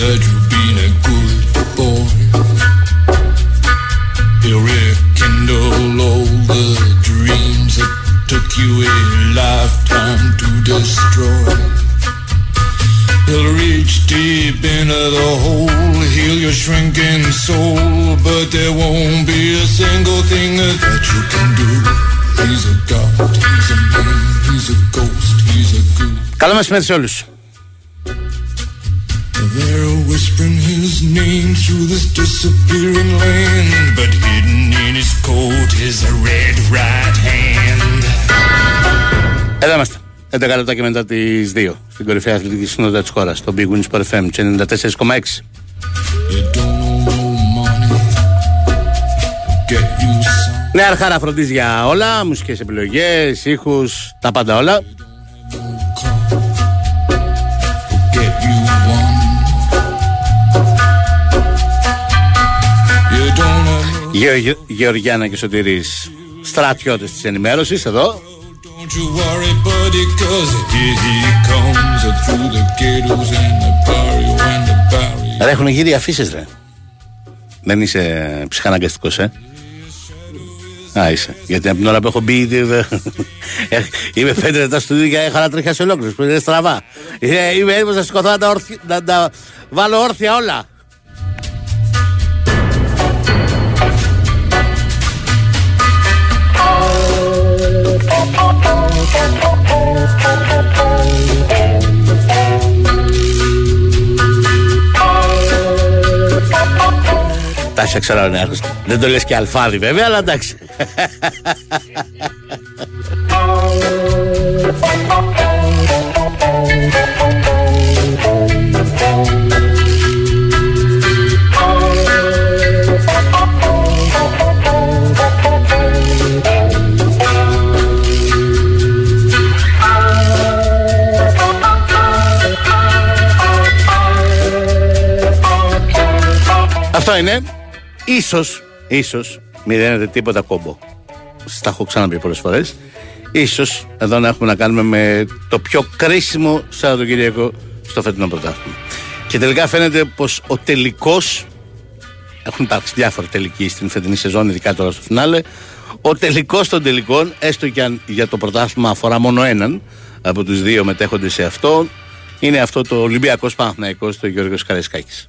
that you've been a good boy. He'll rekindle all the dreams that took you a lifetime to destroy. He'll reach deep into the hole, heal your shrinking soul, but there won't be a single thing that you can do. He's a god, he's a man, he's a ghost, he's a good. Καλό μεσημέρι σε όλους. His name through this disappearing land, but hidden in his coat is a red right hand. Εδώ είμαστε. 11 λεπτά και μετά τις 2 στην κορυφαία αθλητική συνότητα της χώρας, στο Big Wings Sport FM 94,6. You don't know money, get you some. Ναι, αρχάρα φροντίζει για όλα, μουσικές επιλογές, ήχους, τα πάντα όλα. Γεω- Γεωργιάννα και Σωτηρής, στρατιώτες της ενημέρωσης εδώ. Don't you worry, buddy, cause here he comes through the ghettos and the barrio and the barrio. Ρε, έχουν γύρει αφήσεις, ρε. Δεν είσαι ψυχαναγκαστικός, ε. Α, είσαι. Γιατί από την ώρα που έχω μπει. ε, ε, Είμαι πέντε λεπτά στο ίδιο και είχα να τρέχει ολόκληρος. Που είναι στραβά. Ε, Είμαι έτοιμος να σηκωθώ να τα, όρθια- να τα βάλω όρθια όλα. Τα ξέρω, ναι, άρχος. Δεν το λες και αλφάδι βέβαια, αλλά εντάξει. Αυτό είναι. Ίσως, ίσως, μην δίνετε τίποτα κόμπο. Στα έχω ξαναπεί πολλές φορές. Ίσως εδώ να έχουμε να κάνουμε με το πιο κρίσιμο Σαββατοκύριακο στο φετινό πρωτάθλημα. Και τελικά φαίνεται πως ο τελικός έχουν υπάρξει διάφοροι τελικοί στην φετινή σεζόν, ειδικά τώρα στο φινάλε. Ο τελικός των τελικών, έστω και αν για το πρωτάθλημα αφορά μόνο έναν από τους δύο μετέχοντες σε αυτό, είναι αυτό το Ολυμπιακός Παναθηναϊκός του Γιώργος Καρεσκάκη.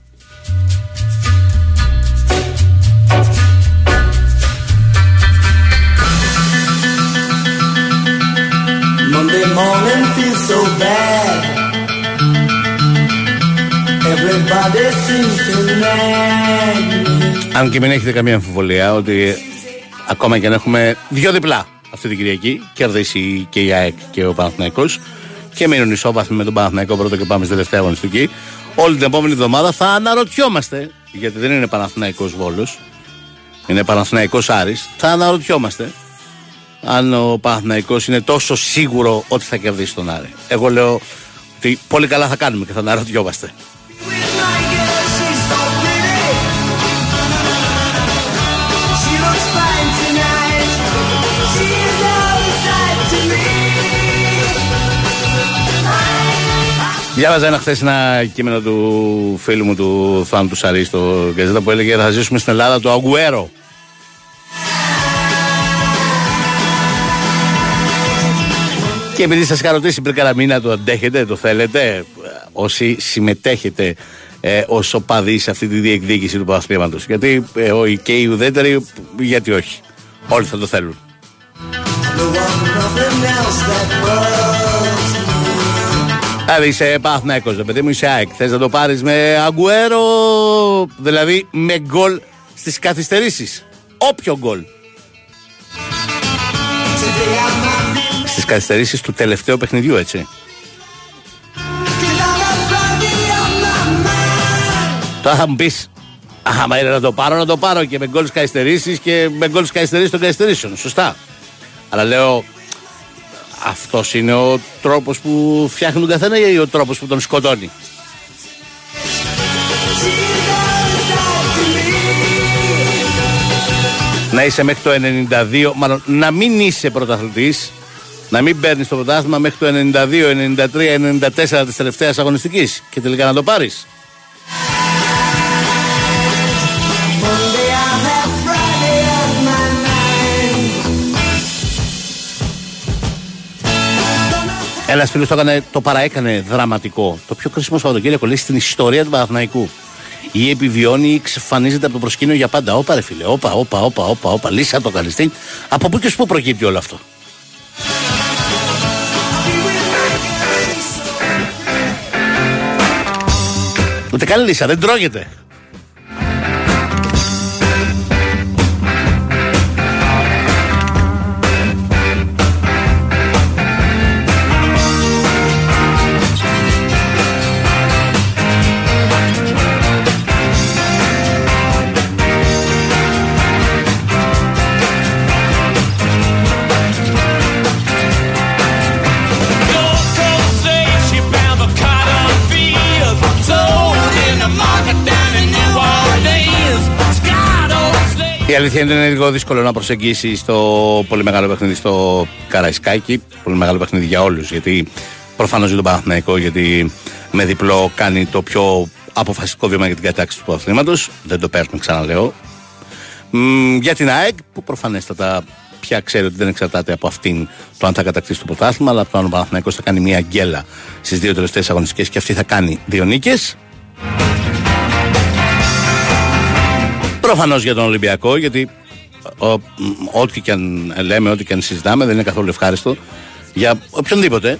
Monday morning feels so bad. Everybody seems to nag me. Αν και μην έχετε καμία αμφιβολία ότι ακόμα και αν έχουμε δύο διπλά αυτή την Κυριακή, κερδίσει και η ΑΕΚ και ο Παναθηναϊκός και μείνουν ισόβαθμοι με τον Παναθηναϊκό πρώτο και πάμε στη τελευταία αγωνιστική, όλη την επόμενη εβδομάδα θα αναρωτιόμαστε, γιατί δεν είναι Παναθηναϊκός Βόλος, είναι Παναθηναϊκός Άρης, θα αναρωτιόμαστε αν ο Παναθηναϊκός είναι τόσο σίγουρο ότι θα κερδίσει τον Άρη. Εγώ λέω ότι πολύ καλά θα κάνουμε και θα αναρωτιόμαστε. With my girl, she's so pretty. She looks fine tonight. She's all the sight to me. Διάβαζα ένα χθες ένα κείμενο του φίλου μου του Θάνου του Σαρή στο Γκαζέτα που έλεγε Θα ζήσουμε στην Ελλάδα το Αγκουέρο. Και επειδή σας είχα ρωτήσει πριν κάνα μήνα το αντέχετε, το θέλετε, όσοι συμμετέχετε ε, ως οπαδοί σε αυτή τη διεκδίκηση του πρωταθλήματος. Γιατί ε, ο, και οι ουδέτεροι, γιατί όχι. Όλοι θα το θέλουν. The one, nothing else that bugs me. Δηλαδή είσαι Παναθηναϊκός, ρε παιδί μου, είσαι ΑΕΚ. Θες να το πάρεις με Αγκουέρο, δηλαδή με γκολ στις καθυστερήσεις. Όποιο γκολ. Today I'm not Στις καθυστερήσεις του τελευταίου παιχνιδιού, έτσι. Cause I'm a Friday on my mind. Τώρα θα μου πεις, άμα είναι να το πάρω, να το πάρω και με γκολ στις καθυστερήσεις και με γκολ στις καθυστερήσεις των καθυστερήσεων. Σωστά. Αλλά λέω, αυτός είναι ο τρόπος που φτιάχνει τον καθένα ή ο τρόπος που τον σκοτώνει; She's all the sight to me. να είσαι μέχρι το 92, μάλλον να μην είσαι πρωταθλητής, να μην παίρνεις το πρωτάθλημα μέχρι το 92, 93, 94 της τελευταίας αγωνιστικής και τελικά να το πάρεις. Έλα φίλος το, το παραέκανε δραματικό. Το πιο κρίσιμο Σαββατοκύριακο λέει στην ιστορία του Παναθηναϊκού. Ή επιβιώνει ή εξαφανίζεται από το προσκήνιο για πάντα. Όπα, ρε φίλε, όπα, όπα, όπα, όπα. Λύσα το καλυστή. Από πού και σου πού προκύπτει όλο αυτό; Ούτε καλή λύσα, δεν τρώγεται. Η αλήθεια είναι, είναι λίγο δύσκολο να προσεγγίσει στο πολύ μεγάλο παιχνίδι στο Καραϊσκάκι. Πολύ μεγάλο παιχνίδι για όλους. Γιατί προφανώς για τον Παναθηναϊκό, γιατί με διπλό κάνει το πιο αποφασιστικό βήμα για την κατάκτηση του πρωταθλήματος. Δεν το παίρνουμε, ξαναλέω. Μ, για την ΑΕΚ, που προφανέστατα πια ξέρει ότι δεν εξαρτάται από αυτήν το αν θα κατακτήσει το πρωτάθλημα, αλλά από το αν ο Παναθηναϊκός θα κάνει μια γκέλα στις δύο τελευταίες αγωνιστικές και αυτή θα κάνει δύο νίκες. Προφανώς για τον Ολυμπιακό, γιατί ο- μ, ό,τι και αν λέμε, ό,τι και αν συζητάμε, δεν είναι καθόλου ευχάριστο για οποιονδήποτε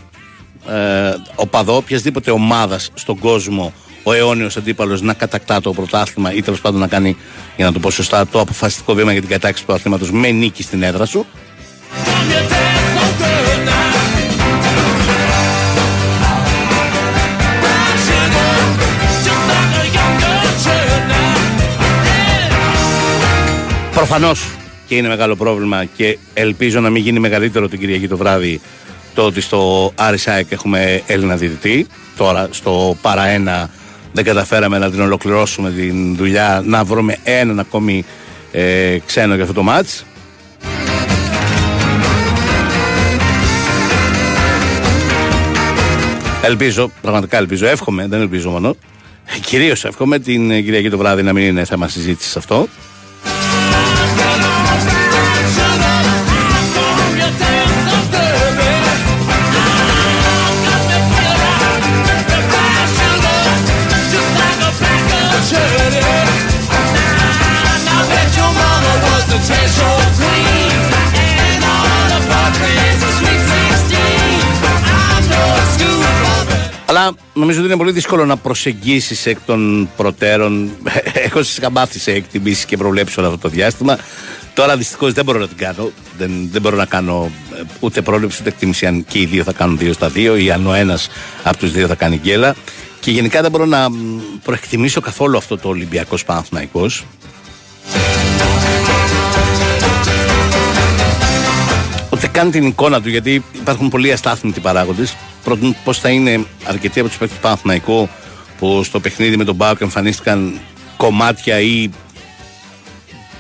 ε, οπαδό οποιασδήποτε ομάδας στον κόσμο ο αιώνιος αντίπαλος να κατακτά το πρωτάθλημα ή τέλος πάντων να κάνει, για να το πω σωστά, το αποφασιστικό βήμα για την κατάκτηση του πρωταθλήματο με νίκη στην έδρα σου. Προφανώς και είναι μεγάλο πρόβλημα και ελπίζω να μην γίνει μεγαλύτερο την Κυριακή το βράδυ το ότι στο Άρισάικ έχουμε Έλληνα διδυτή. Τώρα στο παρά ένα δεν καταφέραμε να την ολοκληρώσουμε την δουλειά, να βρούμε έναν ακόμη ε, ξένο για αυτό το μάτς. Ελπίζω, πραγματικά ελπίζω, εύχομαι, δεν ελπίζω μόνο. Κυρίως εύχομαι την ε, Κυριακή το βράδυ να μην είναι θέμα συζήτησης αυτό. Brother. Αλλά νομίζω ότι είναι πολύ δύσκολο να προσεγγίσεις εκ των προτέρων. Έχω συσκαμπάθει σε εκτιμήσεις και προβλέψεις όλο αυτό το διάστημα. Τώρα δυστυχώς δεν μπορώ να την κάνω. Δεν, δεν μπορώ να κάνω ε, ούτε πρόληψη ούτε εκτίμηση αν και οι δύο θα κάνουν δύο στα δύο ή αν ο ένας από τους δύο θα κάνει γκέλα. Και γενικά δεν μπορώ να μ, προεκτιμήσω καθόλου αυτό το Ολυμπιακός Παναθηναϊκός ούτε καν την εικόνα του, γιατί υπάρχουν πολλοί αστάθμητοι παράγοντες. Πρώτον, πώς θα είναι αρκετοί από τους παίκτες του Παναθηναϊκού που στο παιχνίδι με τον Μπάουκ εμφανίστηκαν κομμάτια ή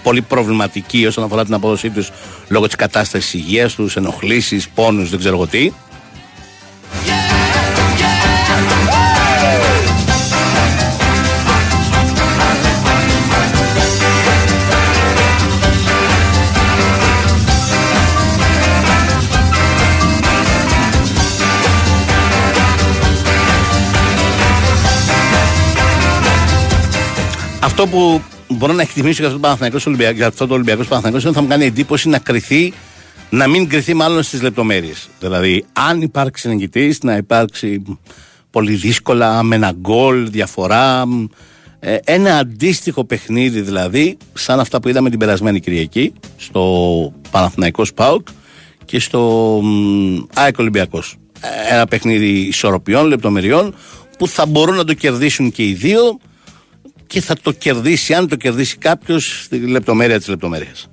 πολύ προβληματικοί όσον αφορά την απόδοσή τους λόγω της κατάστασης υγείας τους, ενοχλήσεις, πόνους, δεν ξέρω εγώ τι. Αυτό που μπορώ να εκτιμήσω για αυτό το Παναθηναϊκός Ολυμπιακό, για αυτό το Ολυμπιακός Παναθηναϊκός είναι ότι θα μου κάνει εντύπωση να κρυθεί, να μην κρυθεί μάλλον στις λεπτομέρειες. Δηλαδή, αν υπάρξει νικητής, να υπάρξει πολύ δύσκολα με ένα γκολ, διαφορά. ε, ένα αντίστοιχο παιχνίδι δηλαδή, σαν αυτά που είδαμε την περασμένη Κυριακή στο Παναθηναϊκός ΣΠΑΟΚ και στο μ, ΑΕΚ Ολυμπιακός. Ε, Ένα παιχνίδι ισορροπιών, λεπτομεριών που θα μπορούν να το κερδίσουν και οι δύο και θα το κερδίσει, αν το κερδίσει κάποιος, στη λεπτομέρεια της λεπτομέρειας.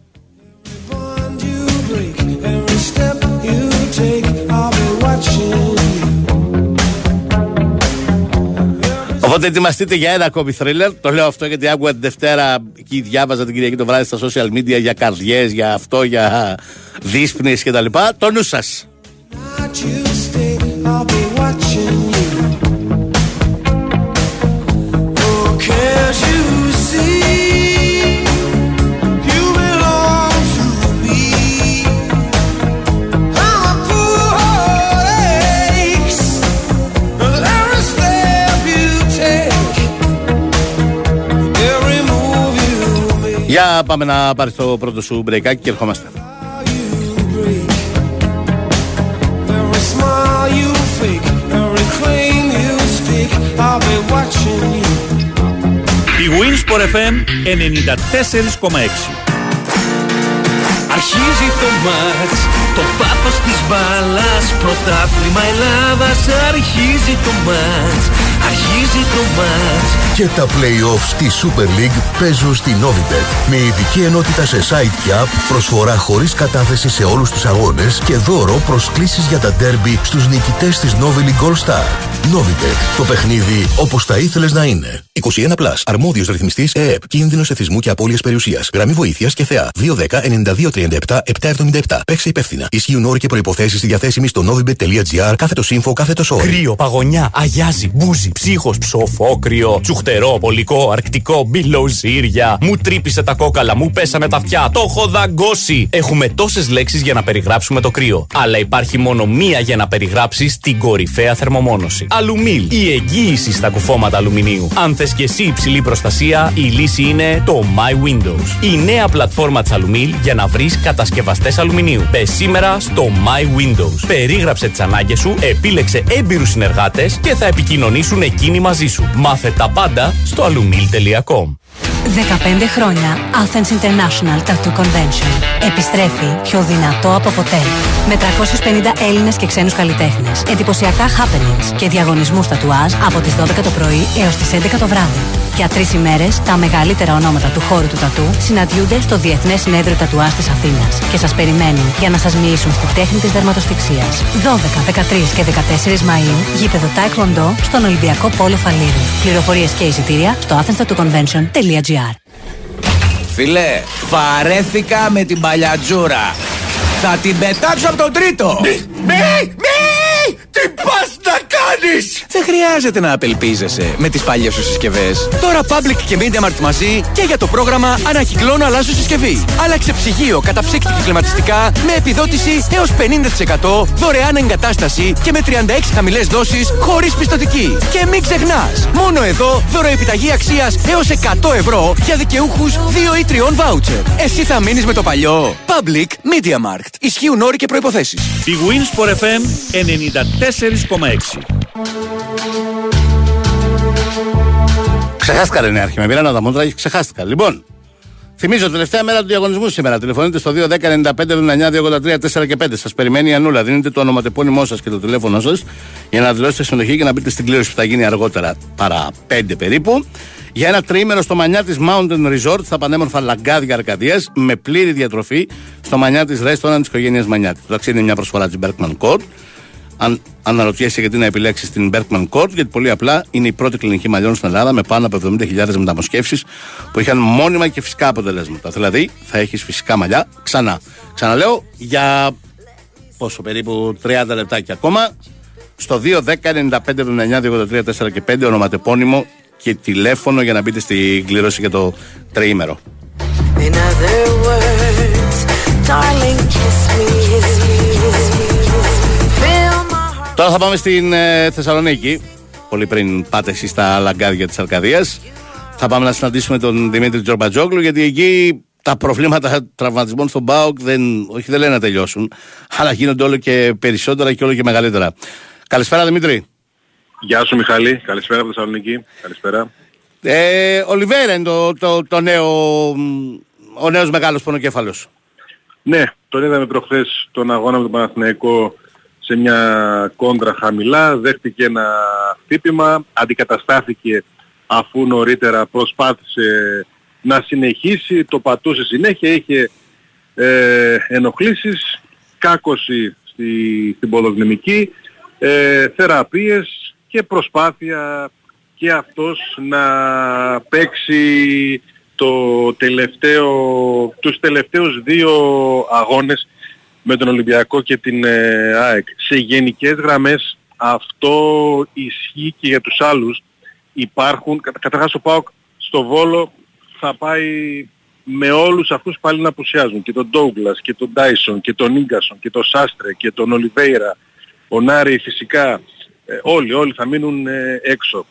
bond you break, every step you take, I'll be watching you. Οπότε ετοιμαστείτε για ένα ακόμη θρίλερ. Το λέω αυτό γιατί άκουγα την Δευτέρα και διάβαζα την Κυριακή το βράδυ στα social media για καρδιές, για αυτό, για δύσπνες κτλ. Το νου σας. Για πάμε να πάρει το πρώτο σου μπρεκάκι και ερχόμαστε. you break. Every smile you fake, every claim you speak, I'll be watching you. Η Winsport FM 94,6 Αρχίζει το μάτς, το πάθος της μπάλας Πρωτάθλημα Ελλάδας Αρχίζει το μάτς, αρχίζει το μάτς Και τα play-offs στη Super League παίζουν στη Novibet. Με ειδική ενότητα σε site και app, προσφορά χωρίς κατάθεση σε όλους τους αγώνες και δώρο προσκλήσεις για τα derby στους νικητές της Novi League All Star. Novibet. Το παιχνίδι όπως θα ήθελες να είναι. 21 Plus. Αρμόδιος ρυθμιστής ΕΕΠ. Κίνδυνος εθισμού και απώλειας περιουσίας. Γραμμή βοήθειας και θεά. 210 9237 777. Παίξε υπεύθυνα. Ισχύουν όροι και προϋποθέσεις στη διαθέσιμη στο novibet.gr κάθετος info κάθετος όρι. Κρύο, παγωνιά, αγιάζει, μπούζι, ψύχος, ψοφόκρυο, τσουχτερό, πολικό, αρκτικό, μπιλοζύρια. Μου τρύπησε τα κόκαλα, μου πέσανε τα αυτιά, το έχω δαγκώσει. Έχουμε τόσες λέξεις για να περιγράψουμε το κρύο. Αλλά υπάρχει μόνο μία για να περιγράψεις την κορυφαία θερμομόνωση. Αλουμίλ, η εγγύηση στα κουφώματα αλουμινίου. Αν θες και εσύ υψηλή προστασία, η λύση είναι το My Windows. Η νέα πλατφόρμα της Αλουμίλ για να βρεις κατασκευαστές αλουμινίου. Μπε σήμερα στο My Windows. Περίγραψε τις ανάγκες σου, επίλεξε έμπειρους συνεργάτες και θα επικοινωνήσουν εκείνοι μαζί σου. Μάθε τα πάντα στο alumil.com. 15 χρόνια Athens International Tattoo Convention. Επιστρέφει πιο δυνατό από ποτέ. Με 350 Έλληνες και ξένους καλλιτέχνες. Εντυπωσιακά happenings και διαγωνισμούς τατουάζ από τις 12 το πρωί έως τις 11 το βράδυ. Για τρεις ημέρες, τα μεγαλύτερα ονόματα του χώρου του τατού συναντιούνται στο Διεθνές Συνέδριο Τατουάζ της Αθήνας και σας περιμένουν για να σας μοιήσουν στη τέχνη της δερματοσφυξίας. 12, 13 και 14 Μαΐου, γήπεδο Taekwondo στον Ολυμπιακό Πόλο Φαλήρου. Πληροφορίες και εισιτήρια στο athenstatoconvention.gr Φίλε, βαρέθηκα με την παλιατζούρα. Θα την πετάξω από τον τρίτο. Μη! Μη! Τι πας να κάνεις! Δεν χρειάζεται να απελπίζεσαι με τις παλιές σου συσκευές. Τώρα Public και MediaMarkt μαζί και για το πρόγραμμα Ανακυκλώνω αλλάζω συσκευή. Άλλαξε ψυγείο καταψύκτη και κλιματιστικά με επιδότηση έως 50% δωρεάν εγκατάσταση και με 36 χαμηλές δόσεις χωρίς πιστοτική. Και μην ξεχνάς, μόνο εδώ δωροεπιταγή αξίας έως 100 ευρώ για δικαιούχους 2 ή 3 βάουτσερ. Εσύ θα μείνεις με το παλιό. Public MediaMarkt. Ισχύουν όροι και προϋποθέσεις. Η Winsport FM 94,6 Ξεχάστηκα ρε νεάρχη, με πήραν τα μούτρα και ξεχάστηκα. Λοιπόν, θυμίζω τελευταία μέρα του διαγωνισμού σήμερα. Τηλεφωνείτε στο 210 95 79 4 και 5. Σας περιμένει η Ανούλα. Δίνετε το ονοματεπώνυμό σας και το τηλέφωνο σας για να δηλώσετε συμμετοχή και να μπείτε στην κλήρωση που θα γίνει αργότερα παρά 5 περίπου. Για ένα τριήμερο στο μανιά της Mountain Resort στα πανέμορφα λαγκάδια Αρκαδίας με πλήρη διατροφή στο μανιά της Restaurant της οικογένειας Μανιάτης. Το ταξίδι είναι μια προσφορά της Berkman Court. Αν αναρωτιέσαι γιατί να επιλέξεις την Berkman Court, γιατί πολύ απλά είναι η πρώτη κλινική μαλλιών στην Ελλάδα με πάνω από 70.000 μεταμοσχεύσεις που είχαν μόνιμα και φυσικά αποτελέσματα. Δηλαδή θα έχεις φυσικά μαλλιά ξανά. Ξαναλέω για πόσο περίπου 30 λεπτάκια ακόμα στο 2, 10, 95, 79, 283, 4 και 5 ονοματεπώνυμο και τηλέφωνο για να μπείτε στην κλήρωση για το τριήμερο. In other words, darling, kiss me. Τώρα θα πάμε στην ε, Θεσσαλονίκη. Πολύ πριν πάτε εσείς στα λαγκάδια της Αρκαδία. Θα πάμε να συναντήσουμε τον Δημήτρη Τζορμπατζόγλου γιατί εκεί τα προβλήματα τραυματισμών στον ΠΑΟΚ δεν, όχι δεν λένε να τελειώσουν, αλλά γίνονται όλο και περισσότερα και όλο και μεγαλύτερα. Καλησπέρα Δημήτρη. Γεια σου Μιχάλη, καλησπέρα από Θεσσαλονίκη. Καλησπέρα. Ε, Ολιβέρα είναι το, το, το νέο, μ, ο νέος μεγάλος πονοκέφαλος. Ναι, τον είδαμε προχθές τον αγώνα με τον Παναθηναϊκό σε μια κόντρα χαμηλά, δέχτηκε ένα χτύπημα, αντικαταστάθηκε αφού νωρίτερα προσπάθησε να συνεχίσει, το πατούσε συνέχεια, είχε ε, ενοχλήσεις, κάκωση στη, στην ποδοσμημική, ε, θεραπείες και προσπάθεια και αυτός να παίξει το τελευταίο, τους τελευταίους δύο αγώνες με τον Ολυμπιακό και την ε, ΑΕΚ. Σε γενικές γραμμές αυτό ισχύει και για τους άλλους. Υπάρχουν, κατα- καταρχάς ο ΠΑΟΚ στο Βόλο θα πάει με όλους αυτούς πάλι να απουσιάζουν. Και τον Ντόγκλας και τον Ντάισον και τον Ίγκασον και τον Σάστρε και τον Ολιβέιρα, ο Νάρη φυσικά, ε, όλοι, όλοι θα μείνουν ε, έξω.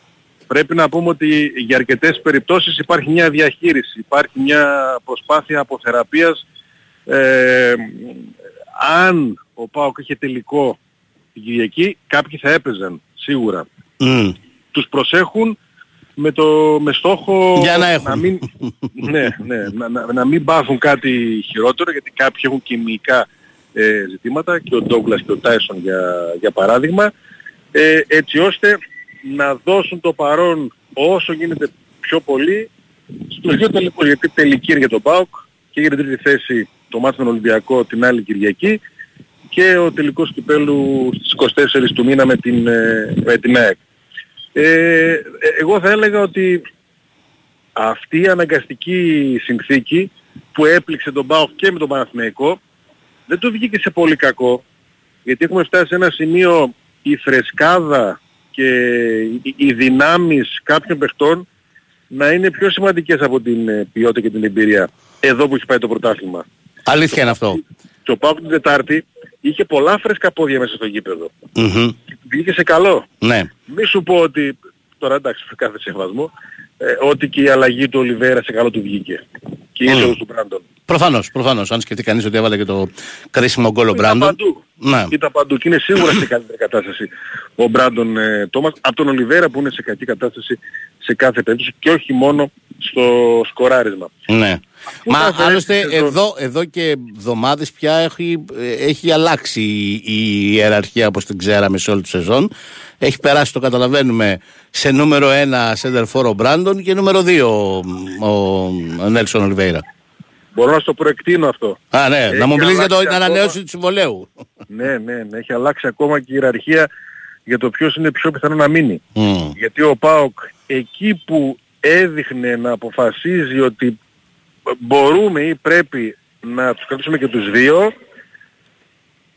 πρέπει να πούμε ότι για αρκετές περιπτώσεις υπάρχει μια διαχείριση, υπάρχει μια προσπάθεια αποθεραπείας. Ε, αν ο ΠΑΟΚ είχε τελικό την Κυριακή, κάποιοι θα έπαιζαν, σίγουρα. Μμ. Τους προσέχουν με, το, με στόχο Για να έχουν. μην, ναι, ναι, να, να, να μην πάθουν κάτι χειρότερο, γιατί κάποιοι έχουν κοινικά ε, ζητήματα, και ο Ντόγκλας και ο Τάισον για, για παράδειγμα, ε, έτσι ώστε να δώσουν το παρόν όσο γίνεται πιο πολύ στους δύο τελικούς, γιατί τελική είναι για τον ΠΑΟΚ και για την τρίτη θέση το μάτι με τον Ολυμπιακό την άλλη Κυριακή και ο τελικός κυπέλου στις 24 του μήνα με την, ε, με την ΑΕΚ. Ε, ε, εγώ θα έλεγα ότι αυτή η αναγκαστική συνθήκη που έπληξε τον ΠΑΟΚ και με τον Παναθηναϊκό δεν το βγήκε σε πολύ κακό γιατί έχουμε φτάσει σε ένα σημείο η φρεσκάδα και οι, οι δυνάμεις κάποιων παιχτών να είναι πιο σημαντικές από την ε, ποιότητα και την εμπειρία εδώ που έχει πάει το πρωτάθλημα. Αλήθεια είναι αυτό. Και ο Πάουκ την Τετάρτη είχε πολλά φρέσκα πόδια μέσα στο γήπεδο. Μμμ. Βγήκε σε καλό. Ναι. Μη σου πω ότι, τώρα εντάξει με κάθε σεβασμό, ε, ότι και η αλλαγή του Ολιβέρα σε καλό του βγήκε. Και η Μμ. είσοδος του Μπράντον. Προφανώς, προφανώς. Αν σκεφτεί κανείς ότι έβαλε και το κρίσιμο γκολ ο Ήταν Μπράντον. παντού. Ναι. Ήταν παντού και είναι σίγουρα σε καλύτερη κατάσταση ο Μπράντον ε, Τόμας από τον Ολιβέρα που είναι σε κακή κατάσταση σε κάθε περίπτωση και όχι μόνο στο σκοράρισμα. Ναι. Πού Μα θα βρει άλλωστε τη σεζόν; εδώ, εδώ και εβδομάδες πια έχει, ε, έχει αλλάξει η, η ιεραρχία όπως την ξέραμε σε όλη τη σεζόν. Έχει περάσει, το καταλαβαίνουμε, σε νούμερο 1 Σέντερ Φόρο Μπράντον και νούμερο 2 ο, ο Νέλσον Ολιβέηρα. Μπορώ να στο προεκτείνω αυτό. Α, ναι, Έχει να μου μιλήσεις για το αλλάξει ακόμα- ανανέωση του συμβολέου. Ναι, ναι, ναι. Έχει αλλάξει ακόμα και η ιεραρχία για το ποιος είναι πιο πιθανό να μείνει. Μμ. Γιατί ο ΠΑΟΚ εκεί που έδειχνε να αποφασίζει ότι μπορούμε ή πρέπει να τους κρατήσουμε και τους δύο,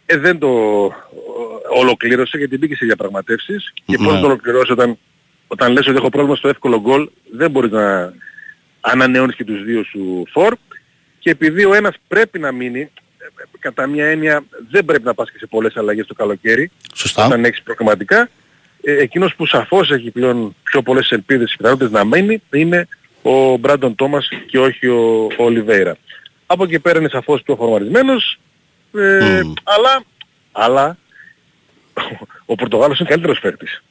ε, δεν το ε, ολοκλήρωσε γιατί μπήκε σε διαπραγματεύσεις και πώς Ναι. το ολοκληρώσει όταν, όταν λες ότι έχω πρόβλημα στο εύκολο γκολ δεν μπορείς να ανανεώνεις και τους δύο σου φορ και επειδή ο ένας πρέπει να μείνει ε, ε, κατά μια έννοια δεν πρέπει να πας και σε πολλές αλλαγές το καλοκαίρι Σωστά. όταν έχεις προγραμματικά ε, εκείνος που σαφώς έχει πλέον πιο πολλές ελπίδες και πιθανότητες να μένει είναι ο Μπράντον Τόμας και όχι ο, ο Ολιβέηρα. Από εκεί πέρα είναι σαφώς πιο φορμαρισμένος ε, Μμ. αλλά, αλλά ο Πορτογάλος είναι καλύτερος παίκτης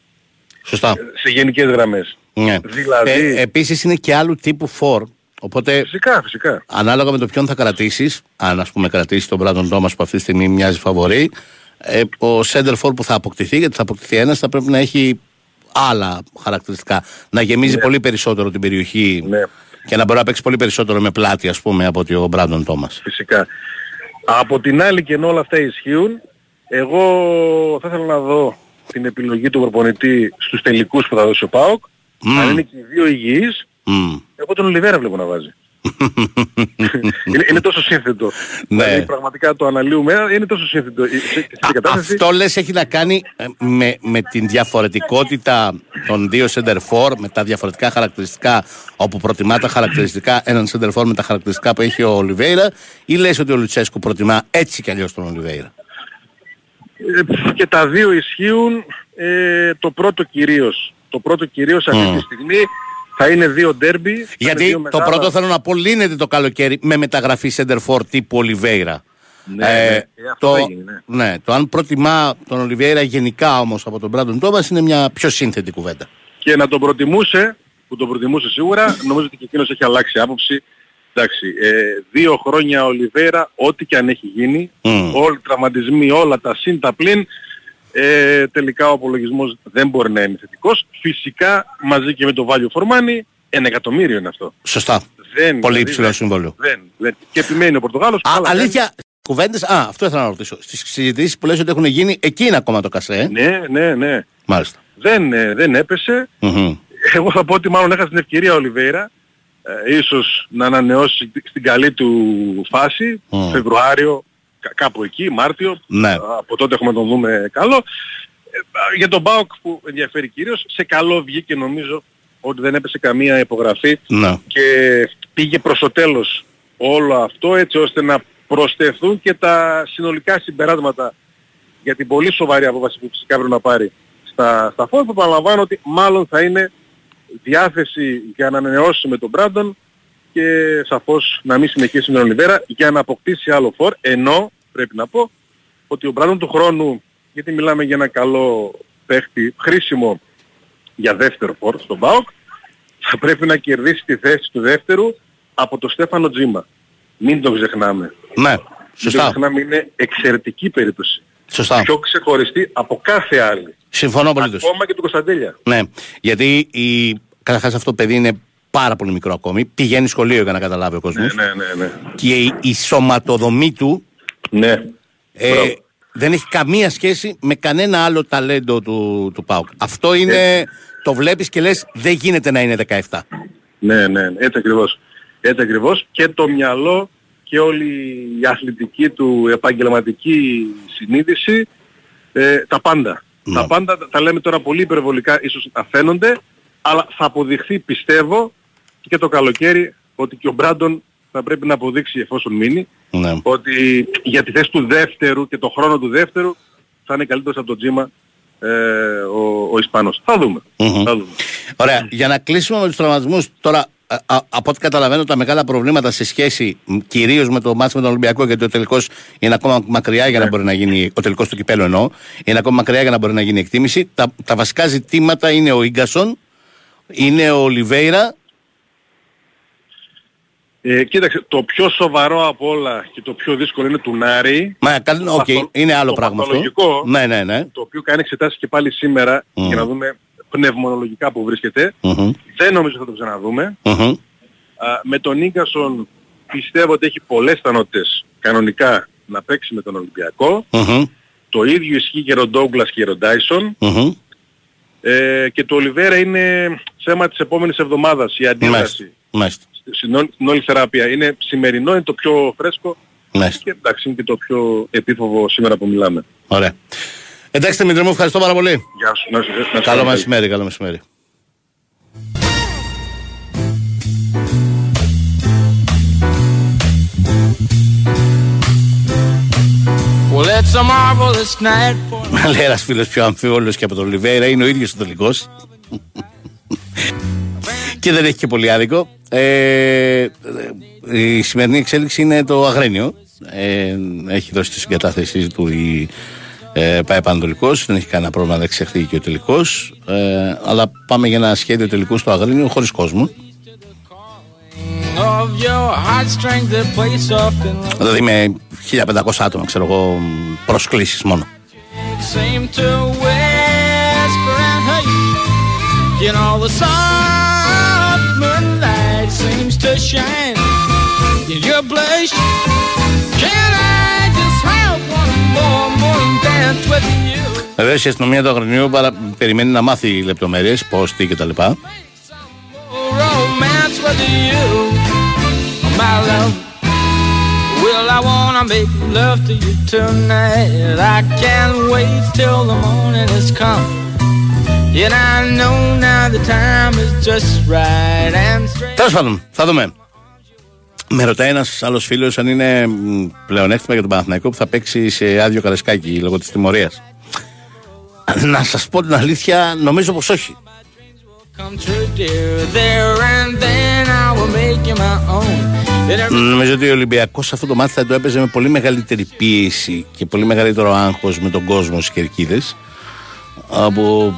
Σωστά. σε γενικές γραμμές. Ναι. Δηλαδή- Ε, επίσης είναι και άλλου τύπου φορ. Οπότε Φυσικά, φυσικά. ανάλογα με το ποιον θα κρατήσεις, αν ας πούμε κρατήσεις τον Μπράντον Τόμας που αυτή τη στιγμή μοιάζει φαβορή, ε, ο Σέντερ Φορ που θα αποκτηθεί, γιατί θα αποκτηθεί ένας, θα πρέπει να έχει άλλα χαρακτηριστικά. Να γεμίζει πολύ περισσότερο την περιοχή Ναι. και να μπορεί να παίξει πολύ περισσότερο με πλάτη, ας πούμε, από ότι ο Μπράντον Τόμας. Φυσικά. Από την άλλη και ενώ όλα αυτά ισχύουν, εγώ θα ήθελα να δω την επιλογή του προπονητή στους τελικούς που θα δώσει ο ΠΑΟΚ. Μμ. Αν είναι και οι δύο υγιείς, Μμ. εγώ τον Ολιβέρα βλέπω να βάζει. είναι, είναι τόσο σύνθετο. Ναι. Δηλαδή πραγματικά το αναλύουμε, είναι τόσο σύνθετο. Σε, σε Α, κατάσταση, Αυτό λες έχει να κάνει ε, με, με την διαφορετικότητα των δύο center for, με τα διαφορετικά χαρακτηριστικά, όπου προτιμά τα χαρακτηριστικά έναν center for με τα χαρακτηριστικά που έχει ο Ολιβέηρα, ή λες ότι ο Λουτσέσκου προτιμά έτσι κι αλλιώς τον Ολιβέηρα; ε, και τα δύο ισχύουν. Ε, το πρώτο κυρίως. Το πρώτο κυρίως αυτή Μμ. τη στιγμή θα είναι δύο ντέρμπι. θα είναι Γιατί δύο το μεγάλα- πρώτο θέλω να πω λύνεται το καλοκαίρι με μεταγραφή center for τύπου Ολιβέηρα. Ναι, ναι. Ε, αυτό το, θα γίνει, ναι. ναι, το αν προτιμά τον Ολιβέηρα γενικά όμως από τον Μπράντον Τόμας είναι μια πιο σύνθετη κουβέντα. και να τον προτιμούσε, που τον προτιμούσε σίγουρα, νομίζω ότι και εκείνος έχει αλλάξει άποψη. Εντάξει, ε, δύο χρόνια ο Ολιβέρα, ό,τι και αν έχει γίνει, Μμ. όλοι οι τραυματισμοί, όλα τα συν, τα πλην, ε, τελικά ο απολογισμός δεν μπορεί να είναι θετικός. Φυσικά μαζί και με το value for money, ένα εκατομμύριο είναι αυτό. Σωστά. Δεν, Πολύ δηλαδή, υψηλό δεν- συμβόλαιο. Δεν, δεν. Και επιμένει ο Πορτογάλος. Α, αλλά δεν- αλήθεια, κουβέντες, α, αυτό ήθελα να ρωτήσω. Στις συζητήσεις που λες ότι έχουν γίνει, εκεί είναι ακόμα το κασέ. ε; Ναι, ναι, ναι. Μάλιστα. Δεν, ε, δεν έπεσε. Μμμ. Εγώ θα πω ότι μάλλον έχασε την ευκαιρία ο Ολιβέηρα ε, ίσως να ανανεώσει στην καλή του φάση, Μμ. Φεβρουάριο, κα- κάπου εκεί, Μάρτιο, Ναι. από τότε έχουμε να τον δούμε καλό. Ε, για τον Μπάουκ που ενδιαφέρει κυρίως, σε καλό βγήκε νομίζω ότι δεν έπεσε καμία υπογραφή Ναι. και πήγε προς το τέλος όλο αυτό έτσι ώστε να προσθεθούν και τα συνολικά συμπεράσματα για την πολύ σοβαρή απόφαση που φυσικά πρέπει να πάρει στα, στα φόρμα που παραλαμβάνω ότι μάλλον θα είναι διάθεση για να ανανεώσει με τον Μπράντον και σαφώς να μην συνεχίσει με τον Ολιβέρα για να αποκτήσει άλλο φορ, ενώ πρέπει να πω ότι ο Μπράντον του χρόνου, γιατί μιλάμε για ένα καλό παίχτη, χρήσιμο για δεύτερο φορ στον ΠΑΟΚ, θα πρέπει να κερδίσει τη θέση του δεύτερου από τον Στέφανο Τζίμα. Μην το ξεχνάμε. Ναι, Μην το σωστά. ξεχνάμε, είναι εξαιρετική περίπτωση. Σωστά. Πιο ξεχωριστή από κάθε άλλη. Συμφωνώ πολύ. Ακόμα και του Κωνσταντέλια. Ναι, γιατί η... καταρχάς αυτό το παιδί είναι πάρα πολύ μικρό ακόμη. Πηγαίνει σχολείο για να καταλάβει ο κόσμος. Ναι, ναι, ναι. ναι. Και η, η σωματοδομή του Ναι. ε, Μπράβο. δεν έχει καμία σχέση με κανένα άλλο ταλέντο του, του ΠΑΟΚ. Αυτό είναι. Το βλέπεις και λες, δεν γίνεται να είναι 17. Ναι, ναι, ναι, έτσι ακριβώς. Έτσι ακριβώς και το μυαλό και όλη η αθλητική του επαγγελματική συνείδηση, ε, τα πάντα. Ναι. Τα πάντα τα- τα λέμε τώρα πολύ υπερβολικά, ίσως να φαίνονται, αλλά θα αποδειχθεί πιστεύω και το καλοκαίρι ότι και ο Μπράντον θα πρέπει να αποδείξει εφόσον μείνει Ναι. ότι για τη θέση του δεύτερου και το χρόνο του δεύτερου θα είναι καλύτερος από τον Τζίμα ε, ο, ο Ισπανός. Θα δούμε. Μμμ. Θα δούμε. Ωραία. Για να κλείσουμε με τους τραυματισμούς, τώρα α, α, από ό,τι καταλαβαίνω, τα μεγάλα προβλήματα σε σχέση κυρίως με το ματς με τον Ολυμπιακό, γιατί ο τελικός είναι ακόμα μακριά για να μπορεί να γίνει. Ο τελικός του κυπέλου εννοώ. Είναι ακόμα μακριά για να μπορεί να γίνει εκτίμηση. Τα, τα βασικά ζητήματα είναι ο Γκασον, είναι ο Ολιβέιρα. Ε, κοίταξε, το πιο σοβαρό από όλα και το πιο δύσκολο είναι του Νάρεϊ. Μα καλ- οκ, παθο- είναι άλλο το πράγμα αυτό. παθολογικό. Ναι, ναι, ναι. Το οποίο κάνει εξετάσεις και πάλι σήμερα Μμμ. για να δούμε πνευμονολογικά που βρίσκεται. Μμμ, Δεν νομίζω θα το ξαναδούμε. μμμ. Α, με τον Ίγκασον πιστεύω ότι έχει πολλές πιθανότητες κανονικά να παίξει με τον Ολυμπιακό. Μμμ, Το ίδιο ισχύει και για τον Ντόγκλας και για τον Ντάισον. μμμ. Ε, και το Ολιβέρα είναι θέμα της επόμενης εβδομάδας η Μάλιστα. αντίδραση Μάλιστα. Στην όλη, στην όλη θεραπεία. Είναι σημερινό, είναι το πιο φρέσκο Μάλιστα. και εντάξει είναι και το πιο επίφοβο σήμερα που μιλάμε. Ωραία. Εντάξει, Δημήτρη μου, ευχαριστώ πάρα πολύ. Γεια σου. Να, σου- να, σου Καλό κάνω μεσημέρι, καλό μεσημέρι. Well, it's a marvelous night for Λέει ένας φίλος πιο αμφίβολος και από τον Λιβέιρα, είναι ο ίδιος ο τελικός. Και δεν έχει και πολύ άδικο. Ε, η σημερινή εξέλιξη είναι το Αγρίνιο. Ε, έχει δώσει τη συγκατάθεσή του η ε, πάει Πανατολικός, δεν έχει κανένα πρόβλημα να εξεχθεί και ο τελικός. Ε, αλλά πάμε για ένα σχέδιο τελικού στο Αγρίνιο χωρίς κόσμο. of your heartstrings that play soft and Δηλαδή με 1500 άτομα, ξέρω εγώ, προσκλήσεις μόνο. You know the soft moonlight seems to shine in your blush. Can I just have one more morning dance with you? Βεβαίω η αστυνομία του Αγρινίου παρα... περιμένει να μάθει λεπτομέρειε, πώ, τι κτλ. More romance with you, my love. Well, I wanna make love to you tonight. I can't wait till the morning has come. Τέλος πάντων, θα δούμε. Με ρωτάει ένας άλλος φίλος αν είναι μ, πλεονέκτημα για τον Παναθηναϊκό που θα παίξει σε άδειο καρεσκάκι λόγω της τιμωρίας. Να σας πω την αλήθεια, νομίζω πως όχι. Come true, dear. There and then I will make you my own. Yet every Νομίζω ότι ο Ολυμπιακός αυτό το μάτι θα το έπαιζε με πολύ μεγαλύτερη πίεση και πολύ μεγαλύτερο άγχος με τον κόσμο στις κερκίδες από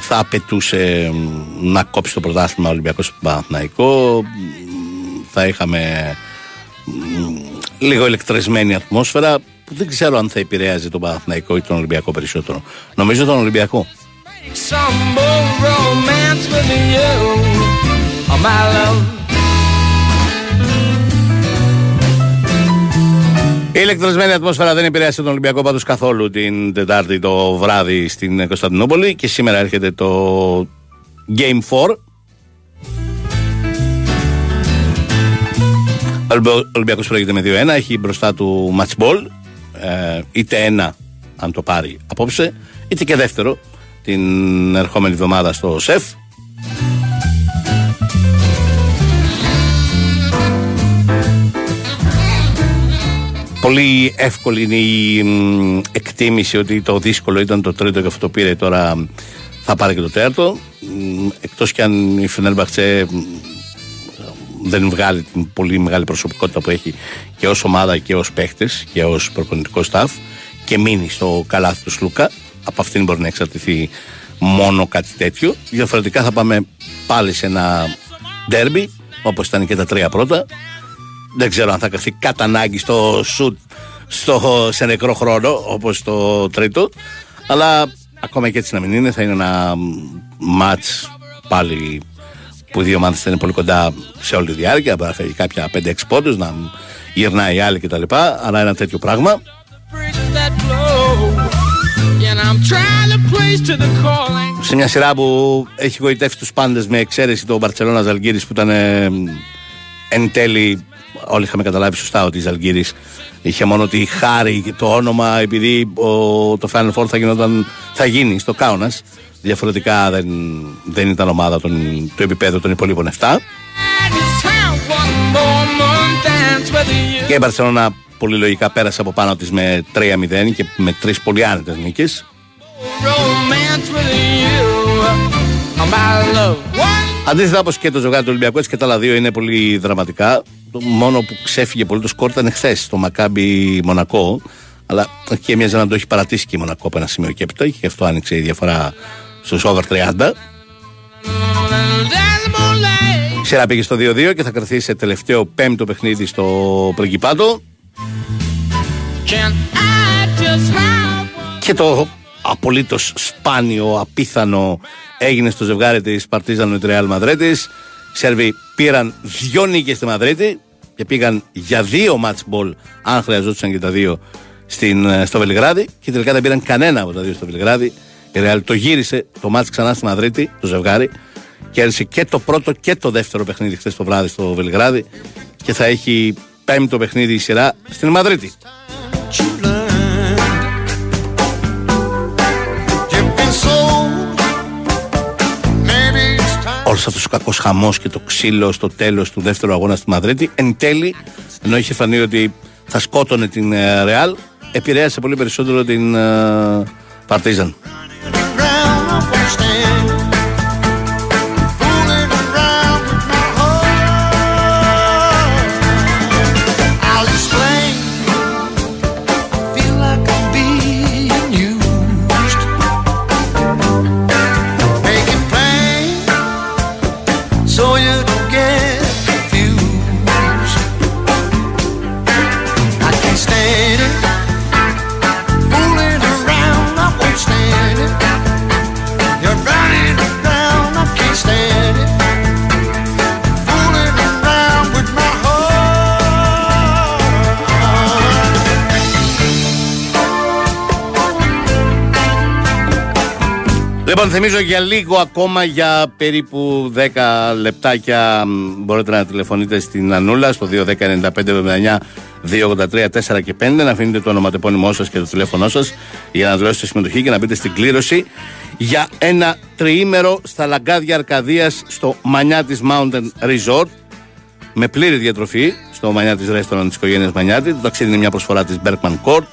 θα απαιτούσε μ, να κόψει το πρωτάθλημα ο Ολυμπιακός από τον Παναθηναϊκό. Μ, θα είχαμε μ, λίγο ηλεκτρισμένη ατμόσφαιρα που δεν ξέρω αν θα επηρέαζε τον Παναθηναϊκό ή τον Ολυμπιακό περισσότερο. Νομίζω τον Ολυμπιακό. Some more romance with you, oh, my love. Η ηλεκτρισμένη ατμόσφαιρα δεν επηρέασε τον Ολυμπιακό πάντως καθόλου την Τετάρτη το βράδυ στην Κωνσταντινούπολη και σήμερα έρχεται το Game 4. Ο Ολυμπιακός προηγείται με 2-1, έχει μπροστά του match ball, ε, είτε ένα αν το πάρει απόψε, είτε και δεύτερο την ερχόμενη εβδομάδα στο ΣΕΦ. Πολύ εύκολη είναι η μ, εκτίμηση ότι το δύσκολο ήταν το τρίτο και αυτό το πήρε τώρα θα πάρει και το τέταρτο. Μ, Εκτός κι αν η Φενέρμπαχτσε δεν βγάλει την πολύ μεγάλη προσωπικότητα που έχει και ως ομάδα και ως παίχτες και ως προπονητικό staff και μείνει στο καλάθι του Σλούκα. Από αυτήν μπορεί να εξαρτηθεί μόνο κάτι τέτοιο. Διαφορετικά θα πάμε πάλι σε ένα ντέρμπι όπως ήταν και τα τρία πρώτα. Δεν ξέρω αν θα κρυφτεί κατά ανάγκη στο σουτ στο, σε νεκρό χρόνο όπως το τρίτο. Αλλά ακόμα και έτσι να μην είναι θα είναι ένα μάτς πάλι που οι δύο ομάδες θα είναι πολύ κοντά σε όλη τη διάρκεια. Μπορεί να φέρει κάποια 5-6 πόντους, να γυρνάει η άλλη κτλ. Αλλά ένα τέτοιο πράγμα. that blow. And I'm trying to place to the calling. σε μια σειρά που έχει γοητεύσει τους πάντες με εξαίρεση το Μπαρτσελώνα Ζαλγκύρης που ήταν ε, εν τέλει όλοι είχαμε καταλάβει σωστά ότι η Ζαλγκύρης είχε μόνο τη χάρη και το όνομα επειδή ο, το Final Four θα, γινόταν, θα γίνει στο Κάουνας διαφορετικά δεν, δεν ήταν ομάδα των, του επίπεδου των υπολείπων 7 Just have one more month dance with you. και η Μπαρτσελώνα πολύ λογικά πέρασε από πάνω της με 3-0 και με τρεις πολύ άνετες νίκες Romance with you. My love. One Αντίθετα όπως και το ζευγάρι του Ολυμπιακού, έτσι και τα άλλα δύο είναι πολύ δραματικά. Το μόνο που ξέφυγε πολύ το σκορ ήταν χθες το Μακάμπι Μονακό. Αλλά και έμοιαζε να το έχει παρατήσει και η Μονακό από ένα σημείο και έπειτα. Και αυτό άνοιξε η διαφορά στους over 30. and moonlight. Η σειρά πήγε στο 2-2 και θα κρατήσει σε τελευταίο πέμπτο παιχνίδι στο Πριγκιπάτο. Can I just have one? Και το απολύτως σπάνιο, απίθανο έγινε στο ζευγάρι της Παρτίζαν με τη Ρεάλ Μαδρέτη. Οι Σέρβοι πήραν δυο νίκες στη Μαδρίτη και πήγαν για δύο match ball, αν χρειαζόντουσαν και τα δύο, στην, ε, στο Βελιγράδι. Και τελικά δεν πήραν κανένα από τα δύο στο Βελιγράδι. Η Ρεάλ το γύρισε το match ξανά στη Μαδρίτη, το ζευγάρι. Κέρδισε και το πρώτο και το δεύτερο παιχνίδι χθες το βράδυ στο Βελιγράδι. Και θα έχει πέμπτο παιχνίδι η σειρά στην Μαδρίτη. Αυτός ο κακός χαμός και το ξύλος στο τέλος του δεύτερου αγώνα στη Μαδρίτη, εν τέλει, ενώ είχε φανεί ότι θα σκότωνε την ε, Ρεάλ, επηρέασε πολύ περισσότερο την ε, Παρτίζαν. Λοιπόν, θυμίζω για λίγο ακόμα για περίπου 10 λεπτάκια μ, μπορείτε να τηλεφωνείτε στην Ανούλα στο 210-95-79 283 4 και 5 να αφήνετε το ονοματεπώνυμό σας και το τηλέφωνό σας για να δηλώσετε συμμετοχή και να μπείτε στην κλήρωση για ένα τριήμερο στα λαγκάδια Αρκαδίας στο Μανιάτης Mountain Resort με πλήρη διατροφή στο Μανιάτης Restaurant της οικογένειας Μανιάτη. Το ταξίδι είναι μια προσφορά της Bergman Court.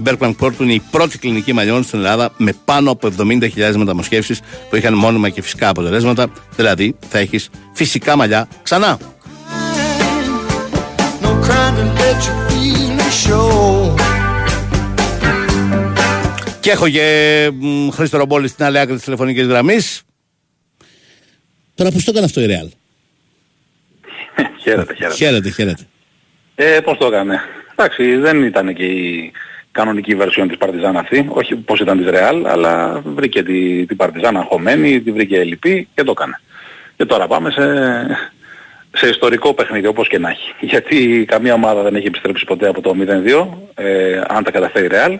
Η Bergman Court είναι η πρώτη κλινική μαλλιών στην Ελλάδα με πάνω από 70.000 μεταμοσχεύσεις που είχαν μόνιμα και φυσικά αποτελέσματα. Δηλαδή θα έχεις φυσικά μαλλιά ξανά. No crime to let your feelings show. Και έχω και μ, Χρήστο Ρομπόλη στην άλλη άκρη της τηλεφωνικής γραμμής. Τώρα πώς το έκανε αυτό η Real. χαίρετε, χαίρετε. Χαίρετε, χαίρετε. Ε, πώς το έκανε. Εντάξει, δεν ήταν και η κανονική βερσιόν της Παρτιζάν αυτή, όχι πώς ήταν της Ρεάλ, αλλά βρήκε τη, την Παρτιζάν αγχωμένη, τη βρήκε ελλειπή και το έκανε. Και τώρα πάμε σε, σε ιστορικό παιχνίδι όπως και να έχει. Γιατί καμία ομάδα δεν έχει επιστρέψει ποτέ από το 0-2, ε, αν τα καταφέρει η Ρεάλ,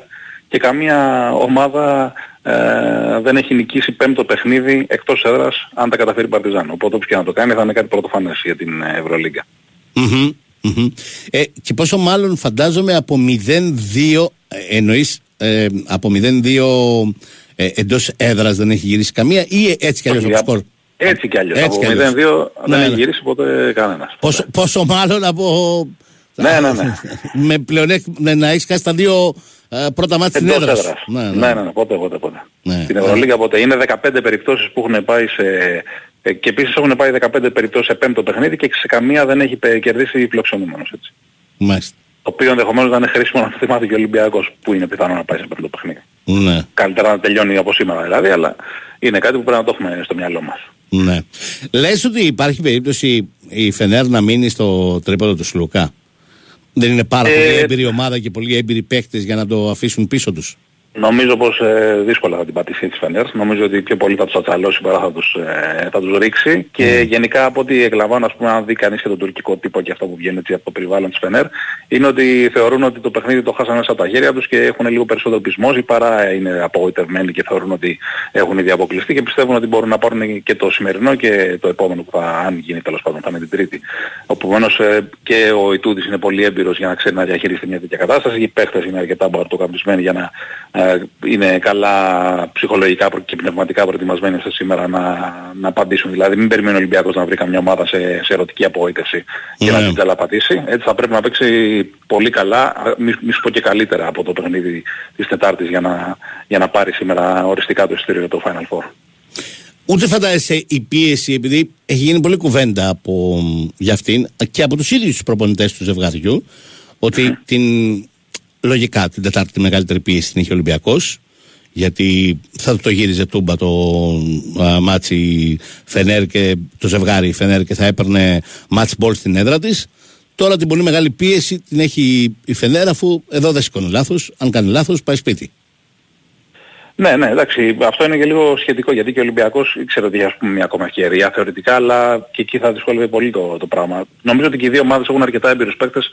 και καμία ομάδα ε, δεν έχει νικήσει πέμπτο παιχνίδι εκτός έδρας αν τα καταφέρει η Παρτιζάν. Οπότε όπως και να το κάνει θα είναι κάτι πρωτοφανές για την ε, Ευρωλίγκα. Μμμ, μμμ. Ε, και πόσο μάλλον φαντάζομαι από 0-2 ε, εννοείς ε, από 0-2 ε, εντός έδρας δεν έχει γυρίσει καμία ή έτσι κι αλλιώς από Όχι, σκορ; Έτσι κι αλλιώς. Έτσι από κι αλλιώς. 0-2 Ναι, δεν έχει ναι. γυρίσει ποτέ κανένας. Πόσο, πόσο μάλλον από. Ναι, ναι, ναι. με πλεονέκτημα να έχεις χάσει τα δύο ε, πρώτα μάτια στην Εντός έδρας. σου. έδρας. Ναι, ναι. ναι, ναι, ναι, ποτέ, ποτέ, ποτέ. Ναι. Στην Ευρωλίγα ποτέ. Είναι 15 περιπτώσεις που έχουν πάει σε... ε, Και επίσης έχουν πάει 15 περιπτώσεις σε πέμπτο παιχνίδι και σε καμία δεν έχει πε- κερδίσει φιλοξενούμενος έτσι. Μάλιστα. Το οποίο ενδεχομένως να είναι χρήσιμο να θυμάται και ο Ολυμπιακός που είναι πιθανό να πάει σε πέμπτο παιχνίδι. Ναι. Καλύτερα να τελειώνει από σήμερα δηλαδή, αλλά είναι κάτι που πρέπει να το έχουμε στο μυαλό μας. Ναι. Λες ότι υπάρχει περίπτωση η Φενέρ να μείνει στο τρίποδο του Σλουκά. Δεν είναι πάρα Ε, πολύ έμπειρη ομάδα και πολύ έμπειροι παίκτες για να το αφήσουν πίσω τους. Νομίζω πως ε, δύσκολα θα την πατήσει της Φενέρ. Νομίζω ότι πιο πολύ θα τους ατσαλώσει παρά θα τους, ε, θα τους ρίξει. Και γενικά από ό,τι εκλαμβάνω, ας πούμε, αν δει κανείς και τον τουρκικό τύπο και αυτό που βγαίνει έτσι από το περιβάλλον της Φενέρ, είναι ότι θεωρούν ότι το παιχνίδι το χάσανε μέσα από τα χέρια τους και έχουν λίγο περισσότερο πεισμός παρά είναι απογοητευμένοι και θεωρούν ότι έχουν ήδη αποκλειστεί και πιστεύουν ότι μπορούν να πάρουν και το σημερινό και το επόμενο που θα, αν γίνει τέλος πάντων, θα είναι την Τρίτη. Επομένως ε, και ο Ιτούδης είναι πολύ έμπειρος για να ξέρει να διαχειριστεί μια τέτοια κατάσταση. Οι παίχτες είναι αρκετά μπαρτοκαμπισμένοι για να ε, είναι καλά ψυχολογικά και πνευματικά προετοιμασμένοι ώστε σήμερα να, να απαντήσουν. Δηλαδή μην περιμένει ο Ολυμπιακός να βρει καμιά ομάδα σε, σε ερωτική απογοήτευση και να Ναι. την καλαπατήσει. Έτσι θα πρέπει να παίξει πολύ καλά, μη, μη σου πω και καλύτερα από το παιχνίδι της Τετάρτης για να, για να πάρει σήμερα οριστικά το ειστήριο για το Final Four. Ούτε φαντάζεσαι η πίεση, επειδή έχει γίνει πολλή κουβέντα από, για αυτήν και από τους ίδιους τους προπονητές του ζευγαριού, ότι την, λογικά την Τετάρτη τη μεγαλύτερη πίεση την είχε ο Ολυμπιακός, γιατί θα το γύριζε τούμπα το α, μάτσι Φενέρ και το ζευγάρι Φενέρ και θα έπαιρνε ματς μπολ στην έδρα της. Τώρα την πολύ μεγάλη πίεση την έχει η Φενέρ αφού εδώ δεν σηκώνει λάθος, αν κάνει λάθος πάει σπίτι. Ναι, ναι, εντάξει, αυτό είναι και λίγο σχετικό γιατί και ο Ολυμπιακός ήξερε ότι είχε ας πούμε μια ακόμα ευκαιρία θεωρητικά, αλλά και εκεί θα δυσκολεύει πολύ το, το πράγμα. Νομίζω ότι και οι δύο ομάδες έχουν αρκετά έμπειρους παίκτες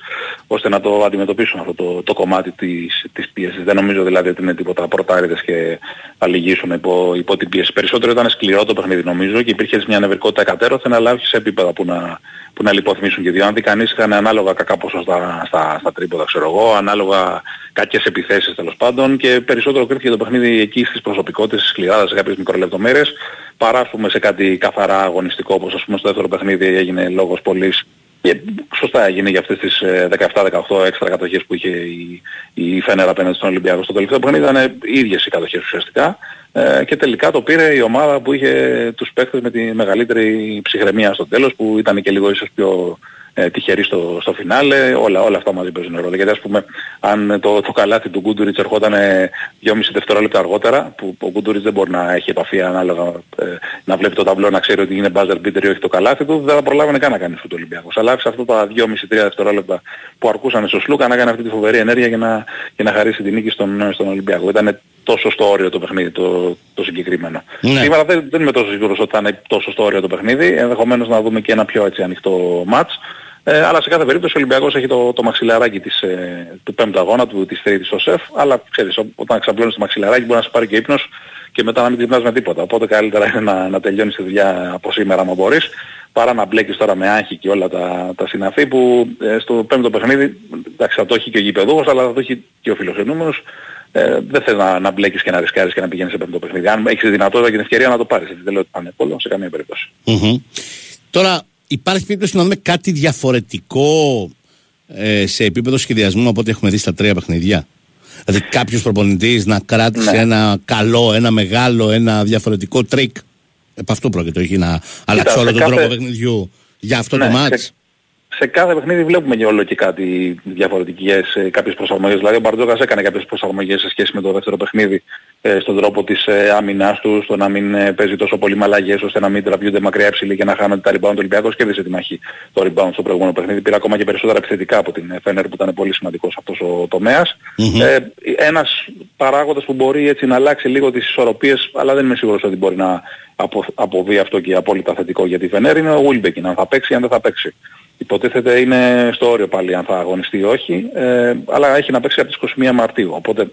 ώστε να το αντιμετωπίσουν αυτό το, το κομμάτι της, της πίεσης. Δεν νομίζω δηλαδή ότι είναι τίποτα πρωτάριδες και θα λυγίσουν υπό, υπό την πίεση. Περισσότερο ήταν σκληρό το παιχνίδι νομίζω και υπήρχε έτσι μια νευρικότητα κατέρωθεν, αλλά όχι σε επίπεδα που να, που να λιποθυμίσουν και οι δύο. Αν δει κανείς είχαν ανάλογα κακά ποσοστά στα, στα τρίποδα, ξέρω εγώ, ανάλογα κακές επιθέσεις τέλος πάντων και περισσότερο κρίθηκε το παιχνίδι εκεί στις προσωπικότητες, στις σκληράδες, σε κάποιες μικρολεπτομέρειες παρά ας πούμε, σε κάτι καθαρά αγωνιστικό όπως ας πούμε στο δεύτερο παιχνίδι έγινε λόγος πολλής και σωστά έγινε για αυτές τις ε, 17-18 έξτρα κατοχές που είχε η, η Φένερα απέναντι στον Ολυμπιακό. Στο τελευταίο παιχνίδι ήταν οι ίδιες οι κατοχές ουσιαστικά ε, και τελικά το πήρε η ομάδα που είχε τους παίκτες με τη μεγαλύτερη ψυχραιμία στο τέλος που ήταν και λίγο ίσως πιο ε, τυχεροί στο, στο φινάλε, όλα, όλα αυτά μαζί παίζουν ρόλο. Γιατί ας πούμε αν το, το καλάθι του Γκούντουριτς ερχόταν 2,5 δευτερόλεπτα αργότερα, που ο Γκούντουριτς δεν μπορεί να έχει επαφή ανάλογα ε, να βλέπει το ταμπλό να ξέρει ότι είναι buzzer beater ή όχι το καλάθι του, δεν θα προλάβαινε καν να κάνει αυτό το Ολυμπιακός. Αλλά άφησε αυτό τα 2,5-3 δευτερόλεπτα που αρκούσαν στο Σλούκα να κάνει αυτή τη φοβερή ενέργεια για να, για να χαρίσει την νίκη στον, στον Ολυμπιακό. Ήταν τόσο στο όριο το παιχνίδι το, το συγκεκριμένο. Ναι. Σήμερα δεν, δεν είμαι τόσο σίγουρος ότι θα είναι τόσο στο όριο το παιχνίδι. Ενδεχομένως να δούμε και ένα πιο έτσι ανοιχτό μάτς. Ε, αλλά σε κάθε περίπτωση ο Ολυμπιακός έχει το, το μαξιλαράκι της, ε, του πέμπτου αγώνα, του, της τρίτης στο ΣΕΦ, αλλά ξέρεις, ό- όταν ξαπλώνεις το μαξιλαράκι μπορεί να σε πάρει και ύπνος και μετά να μην ξυπνάς με τίποτα. Οπότε καλύτερα είναι να, να τελειώνεις τη δουλειά από σήμερα άμα μπορείς, παρά να μπλέκεις τώρα με άγχη και όλα τα, τα συναφή που ε, στο πέμπτο παιχνίδι, εντάξει θα το έχει και ο γηπεδούχος, αλλά θα το έχει και ο φιλοξενούμενος. Ε, δεν θες να, να μπλέκεις και να ρισκάρεις και να πηγαίνεις σε πέμπτο παιχνίδι. Αν έχεις τη δυνατότητα και την ευκαιρία να το πάρεις, γιατί δεν λέω ότι θα είναι εύκολο σε καμία περίπτωση. Μμμ. Τώρα, υπάρχει περίπτωση να δούμε κάτι διαφορετικό ε, σε επίπεδο σχεδιασμού από ό,τι έχουμε δει στα τρία παιχνίδια. Δηλαδή, κάποιος προπονητής να κράτησε Ναι. ένα καλό, ένα μεγάλο, ένα διαφορετικό τρικ. Επ' αυτό πρόκειται, όχι να αλλάξει όλο σε τον κάθε- τρόπο παιχνιδιού για αυτό Ναι, το μάτς. σε- σε κάθε παιχνίδι βλέπουμε και όλο και κάτι διαφορετικές, ε, κάποιες προσαρμογές. Δηλαδή ο Μπαρτζόκας έκανε κάποιες προσαρμογές σε σχέση με το δεύτερο παιχνίδι ε, στον τρόπο της ε, άμυνάς τους, στο να μην ε, παίζει τόσο πολύ μαλαγές ώστε να μην τραβιούνται μακριά ψηλή και να χάνονται τα rebound. Ο Ολυμπιακός κέρδισε τη μάχη το rebound στο προηγούμενο παιχνίδι. Πήρε ακόμα και περισσότερα επιθετικά από την Φένερ που ήταν πολύ σημαντικός αυτός ο τομέας. Μμμ. Ε, ένας παράγοντας που μπορεί έτσι να αλλάξει λίγο τις ισορροπίες, αλλά δεν είμαι σίγουρος ότι μπορεί να απο, αποβεί αυτό και απόλυτα θετικό για τη Φενέρ, είναι ο Wilbekin, αν θα παίξει ή αν δεν θα παίξει. Υποτίθεται είναι στο όριο πάλι αν θα αγωνιστεί ή όχι, ε, αλλά έχει να παίξει από τις 21 Μαρτίου. Οπότε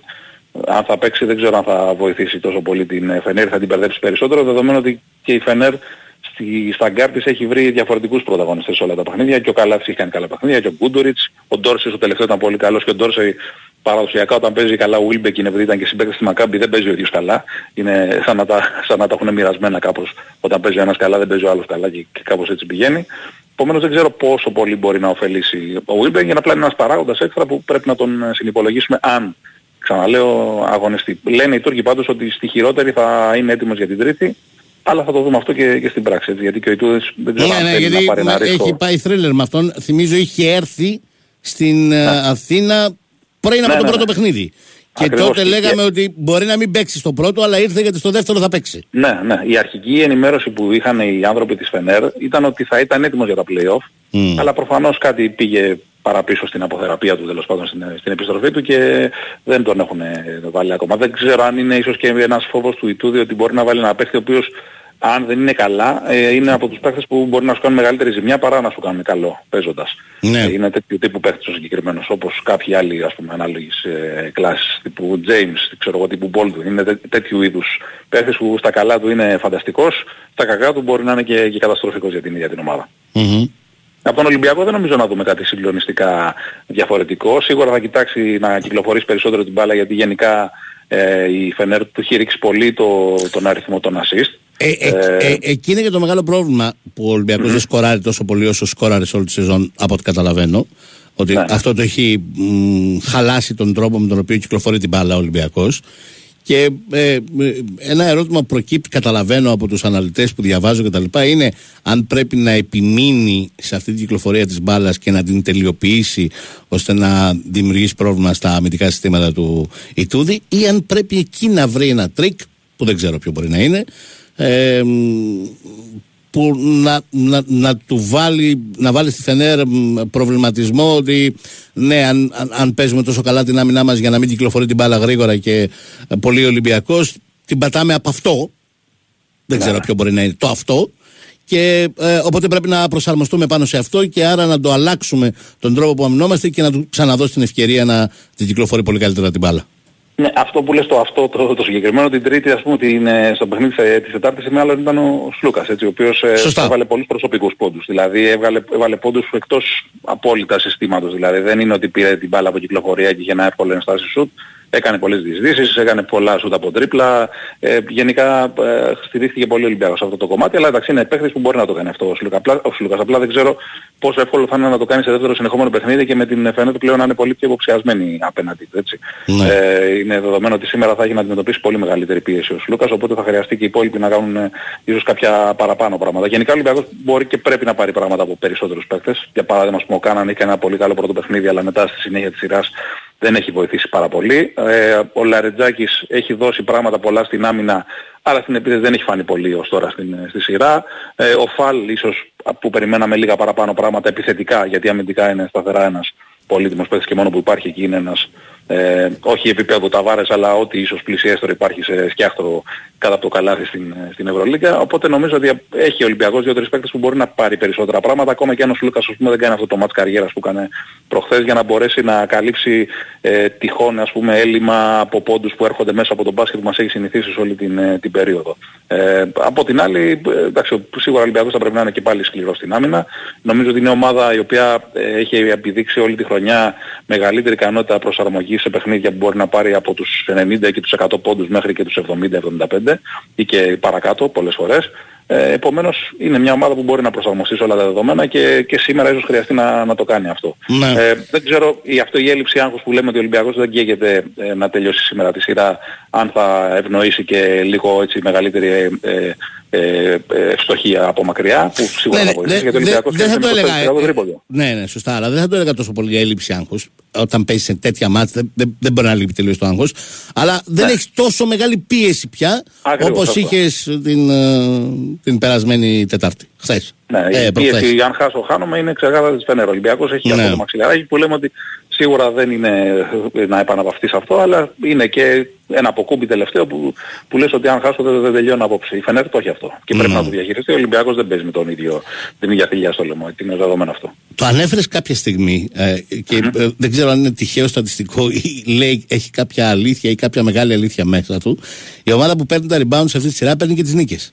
αν θα παίξει δεν ξέρω αν θα βοηθήσει τόσο πολύ την ε, Φενέρ, θα την μπερδέψει περισσότερο, δεδομένου ότι και η Φενέρ στη, στα γκάρ της έχει βρει διαφορετικούς πρωταγωνιστές σε όλα τα παιχνίδια και ο Καλάθης έχει κάνει καλά παιχνίδια και ο Γκούντουριτς, ο Ντόρσεϊ στο τελευταίο ήταν πολύ καλός και ο Ντόρσεϊ παραδοσιακά όταν παίζει καλά ο Βιλμπέκιν, επειδή ήταν και συμπαίκτης στη Μακάμπη δεν παίζει ο ίδιος καλά. Είναι σαν να τα, σαν να τα έχουν μοιρασμένα κάπως. Όταν παίζει ο ένας καλά δεν παίζει ο άλλος καλά και, και κάπως έτσι πηγαίνει. Επομένως δεν ξέρω πόσο πολύ μπορεί να ωφελήσει ο Βιλμπέκιν, απλά είναι ένας παράγοντας έξτρα που πρέπει να τον ε, συνυπολογίσουμε αν Ξαναλέω αγωνιστεί. Λένε οι Τούρκοι πάντως ότι στη χειρότερη θα είναι έτοιμος για την τρίτη. Αλλά θα το δούμε αυτό και, και στην πράξη. Έτσι, γιατί και ο Ιτούδης δεν ξέρω Ναι, αν ναι, θέλει γιατί να πάρει ένα ρίσκο. έχει πάει θρίλερ με αυτόν. Θυμίζω είχε έρθει στην ε, Αθήνα πριν από Ναι, το ναι, πρώτο ναι. παιχνίδι. Και Ακριβώς. τότε Και- λέγαμε ότι μπορεί να μην παίξει στο πρώτο, αλλά ήρθε γιατί στο δεύτερο θα παίξει. Ναι, ναι. Η αρχική ενημέρωση που είχαν οι άνθρωποι της Φενέρ ήταν ότι θα ήταν έτοιμος για τα play-off. Μμ. Αλλά προφανώς κάτι πήγε παραπίσω στην αποθεραπεία του τέλος πάντων στην, στην επιστροφή του και δεν τον έχουν ε, βάλει ακόμα. Δεν ξέρω αν είναι ίσως και ένας φόβος του Ιτούδη ότι μπορεί να βάλει ένα παίχτη ο οποίος αν δεν είναι καλά ε, είναι από τους παίχτες που μπορεί να σου κάνουν μεγαλύτερη ζημιά παρά να σου κάνουν καλό παίζοντας. Ναι. Ε, είναι τέτοιου τύπου παίχτης ο συγκεκριμένος όπως κάποιοι άλλοι ας πούμε ανάλογης ε, κλάσης τύπου James, ξέρω εγώ τύπου Baldwin. Είναι τέ, τέτοιου είδους παίχτες που στα καλά του είναι φανταστικός, στα κακά του μπορεί να είναι και, και καταστροφικός για την ίδια την ομάδα. Μμμ. Από τον Ολυμπιακό δεν νομίζω να δούμε κάτι συγκλονιστικά διαφορετικό. Σίγουρα θα κοιτάξει να κυκλοφορήσει περισσότερο την μπάλα γιατί γενικά ε, η Φενέρ του έχει ρίξει πολύ το, τον αριθμό των assist. Ε, ε, ε, εκεί είναι και το μεγάλο πρόβλημα που ο Ολυμπιακός δεν σκοράρει τόσο πολύ όσο σκόραρε σε όλη τη σεζόν από ό,τι καταλαβαίνω. Ότι Ναι. αυτό το έχει μ, χαλάσει τον τρόπο με τον οποίο κυκλοφορεί την μπάλα ο Ολυμπιακός. Και ε, ε, ένα ερώτημα που προκύπτει, καταλαβαίνω από τους αναλυτές που διαβάζω και τα λοιπά, είναι αν πρέπει να επιμείνει σε αυτή την κυκλοφορία της μπάλας και να την τελειοποιήσει ώστε να δημιουργήσει πρόβλημα στα αμυντικά συστήματα του Ιτούδη ή αν πρέπει εκεί να βρει ένα τρικ, που δεν ξέρω ποιο μπορεί να είναι, ε, μ, που να, να, να του βάλει, να βάλει στη Φενέρ μ, προβληματισμό ότι ναι, αν, αν, αν παίζουμε τόσο καλά την άμυνά μας για να μην κυκλοφορεί την μπάλα γρήγορα και ε, πολύ Ολυμπιακός, την πατάμε από αυτό. Δεν ξέρω ποιο μπορεί να είναι το αυτό. Και ε, οπότε πρέπει να προσαρμοστούμε πάνω σε αυτό και άρα να το αλλάξουμε τον τρόπο που αμυνόμαστε και να του ξαναδώσει την ευκαιρία να την κυκλοφορεί πολύ καλύτερα την μπάλα. Ναι, αυτό που λες το αυτό το, το συγκεκριμένο την τρίτη ας πούμε ότι είναι στο παιχνίδι της, της Τετάρτης μάλλον ήταν ο Σλούκας έτσι, ο οποίος ε, Σωστά. έβαλε πολλούς προσωπικούς πόντους. Δηλαδή έβγαλε, έβαλε πόντους εκτός απόλυτα συστήματος. Δηλαδή δεν είναι ότι πήρε την μπάλα από κυκλοφορία και είχε ένα εύκολο ενστάση σουτ. Έκανε πολλές διεισδύσεις, έκανε πολλά σουτ από τρίπλα. Ε, γενικά ε, στηρίχθηκε πολύ ο Ολυμπιακός σε αυτό το κομμάτι, αλλά εντάξει είναι παίχτης που μπορεί να το κάνει αυτό ο Σλούκα. Απλά, ο Σλούκας. Απλά δεν ξέρω πόσο εύκολο θα είναι να το κάνει σε δεύτερο συνεχόμενο παιχνίδι και με την φαίνεται πλέον να είναι πολύ πιο υποψιασμένη απέναντι του. Έτσι. Ναι. Ε, είναι δεδομένο ότι σήμερα θα έχει να αντιμετωπίσει πολύ μεγαλύτερη πίεση ο Σλούκας, οπότε θα χρειαστεί και οι υπόλοιποι να κάνουν ε, ίσως κάποια παραπάνω πράγματα. Γενικά ο Ολυμπιακός μπορεί και πρέπει να πάρει πράγματα από περισσότερους παίκτες. Για παράδειγμα, ας πούμε, ο Κάναν είχε ένα πολύ καλό πρώτο παιχνίδι, αλλά μετά στη συνέχεια της σειράς δεν έχει βοηθήσει πάρα πολύ. Ε, ο Λαρετζάκης έχει δώσει πράγματα πολλά στην άμυνα, αλλά στην επίθεση δεν έχει φανεί πολύ ως τώρα στην, στη σειρά. Ε, ο Φαλ ίσως που περιμέναμε λίγα παραπάνω πράγματα επιθετικά, γιατί αμυντικά είναι σταθερά ένας πολύτιμος παίκτης και μόνο που υπάρχει εκεί είναι ένας ε, όχι επίπεδο Ταβάρες αλλά ό,τι ίσως πλησιέστερο υπάρχει σε σκιάχτρο κάτω από το καλάθι στην, στην Ευρωλίγκα οπότε νομίζω ότι έχει ο Ολυμπιακός δύο-τρεις παίκτες που μπορεί να πάρει περισσότερα πράγματα ακόμα και αν ο Σλούκας ας πούμε, δεν κάνει αυτό το μάτς καριέρας που έκανε προχθές για να μπορέσει να καλύψει ε, τυχόν ας πούμε έλλειμμα από πόντους που έρχονται μέσα από τον μπάσκετ που μας έχει συνηθίσει σε όλη την, ε, την περίοδο. Ε, από την άλλη, ε, εντάξει, ο- σίγουρα ο Ολυμπιακός θα πρέπει να είναι και πάλι σκληρός στην άμυνα. Νομίζω ότι είναι ομάδα η οποία ε, έχει επιδείξει όλη τη χρονιά μεγαλύτερη ικανότητα προσαρμογής σε παιχνίδια που μπορεί να πάρει από τους 90 και τους 100 πόντους μέχρι και τους 70-75 ή και παρακάτω πολλές φορές. Ε, επομένως είναι μια ομάδα που μπορεί να προσαρμοστεί σε όλα τα δεδομένα και, και σήμερα ίσως χρειαστεί να, να το κάνει αυτό. Ναι. Ε, δεν ξέρω, η, αυτό η έλλειψη άγχους που λέμε ότι ο Ολυμπιακός δεν καίγεται ε, να τελειώσει σήμερα τη σειρά αν θα ευνοήσει και λίγο έτσι μεγαλύτερη ε, ε, ε, ε, ευστοχία από μακριά που σίγουρα Ναι, θα ναι, βοηθήσει δεν- γιατί ο δεν- Ολυμπιακός δεν θα το είναι έλεγα. 24 ε, ε, τρίποντο. Ναι, ναι, σωστά. Αλλά δεν θα το έλεγα τόσο πολύ για έλλειψη άγχους. Όταν παίζεις σε τέτοια μάτια, δεν, δεν, δεν μπορεί να λείπει τελείως το άγχος. Αλλά δεν Ναι. έχεις τόσο μεγάλη πίεση πια Ακριβώς όπως αυτό. είχες την, ε, την περασμένη Τετάρτη. Χθες. Ναι, η πίεση αν χάσω χάνομαι είναι ξεκάθαρα της Φενέρ. Ο Ολυμπιακός έχει Ναι. αυτό το μαξιλαράκι που λέμε ότι σίγουρα δεν είναι ε, να επαναπαυτείς σε αυτό, αλλά είναι και ένα αποκούμπι τελευταίο που, που λες ότι αν χάσω δεν, δεν τελειώνω απόψε. Η Φενέρ το έχει αυτό και πρέπει Ναι. να το διαχειριστεί. Ο Ολυμπιακός δεν παίζει με τον ίδιο, την ίδια θηλιά στο λαιμό. Είναι δεδομένο αυτό. Το ανέφερες κάποια στιγμή ε, και ε, δεν ξέρω αν είναι τυχαίο στατιστικό ή λέει έχει κάποια αλήθεια ή κάποια μεγάλη αλήθεια μέσα του. Η ομάδα που παίρνει τα rebound σε αυτή τη σειρά παίρνει και τις νίκες.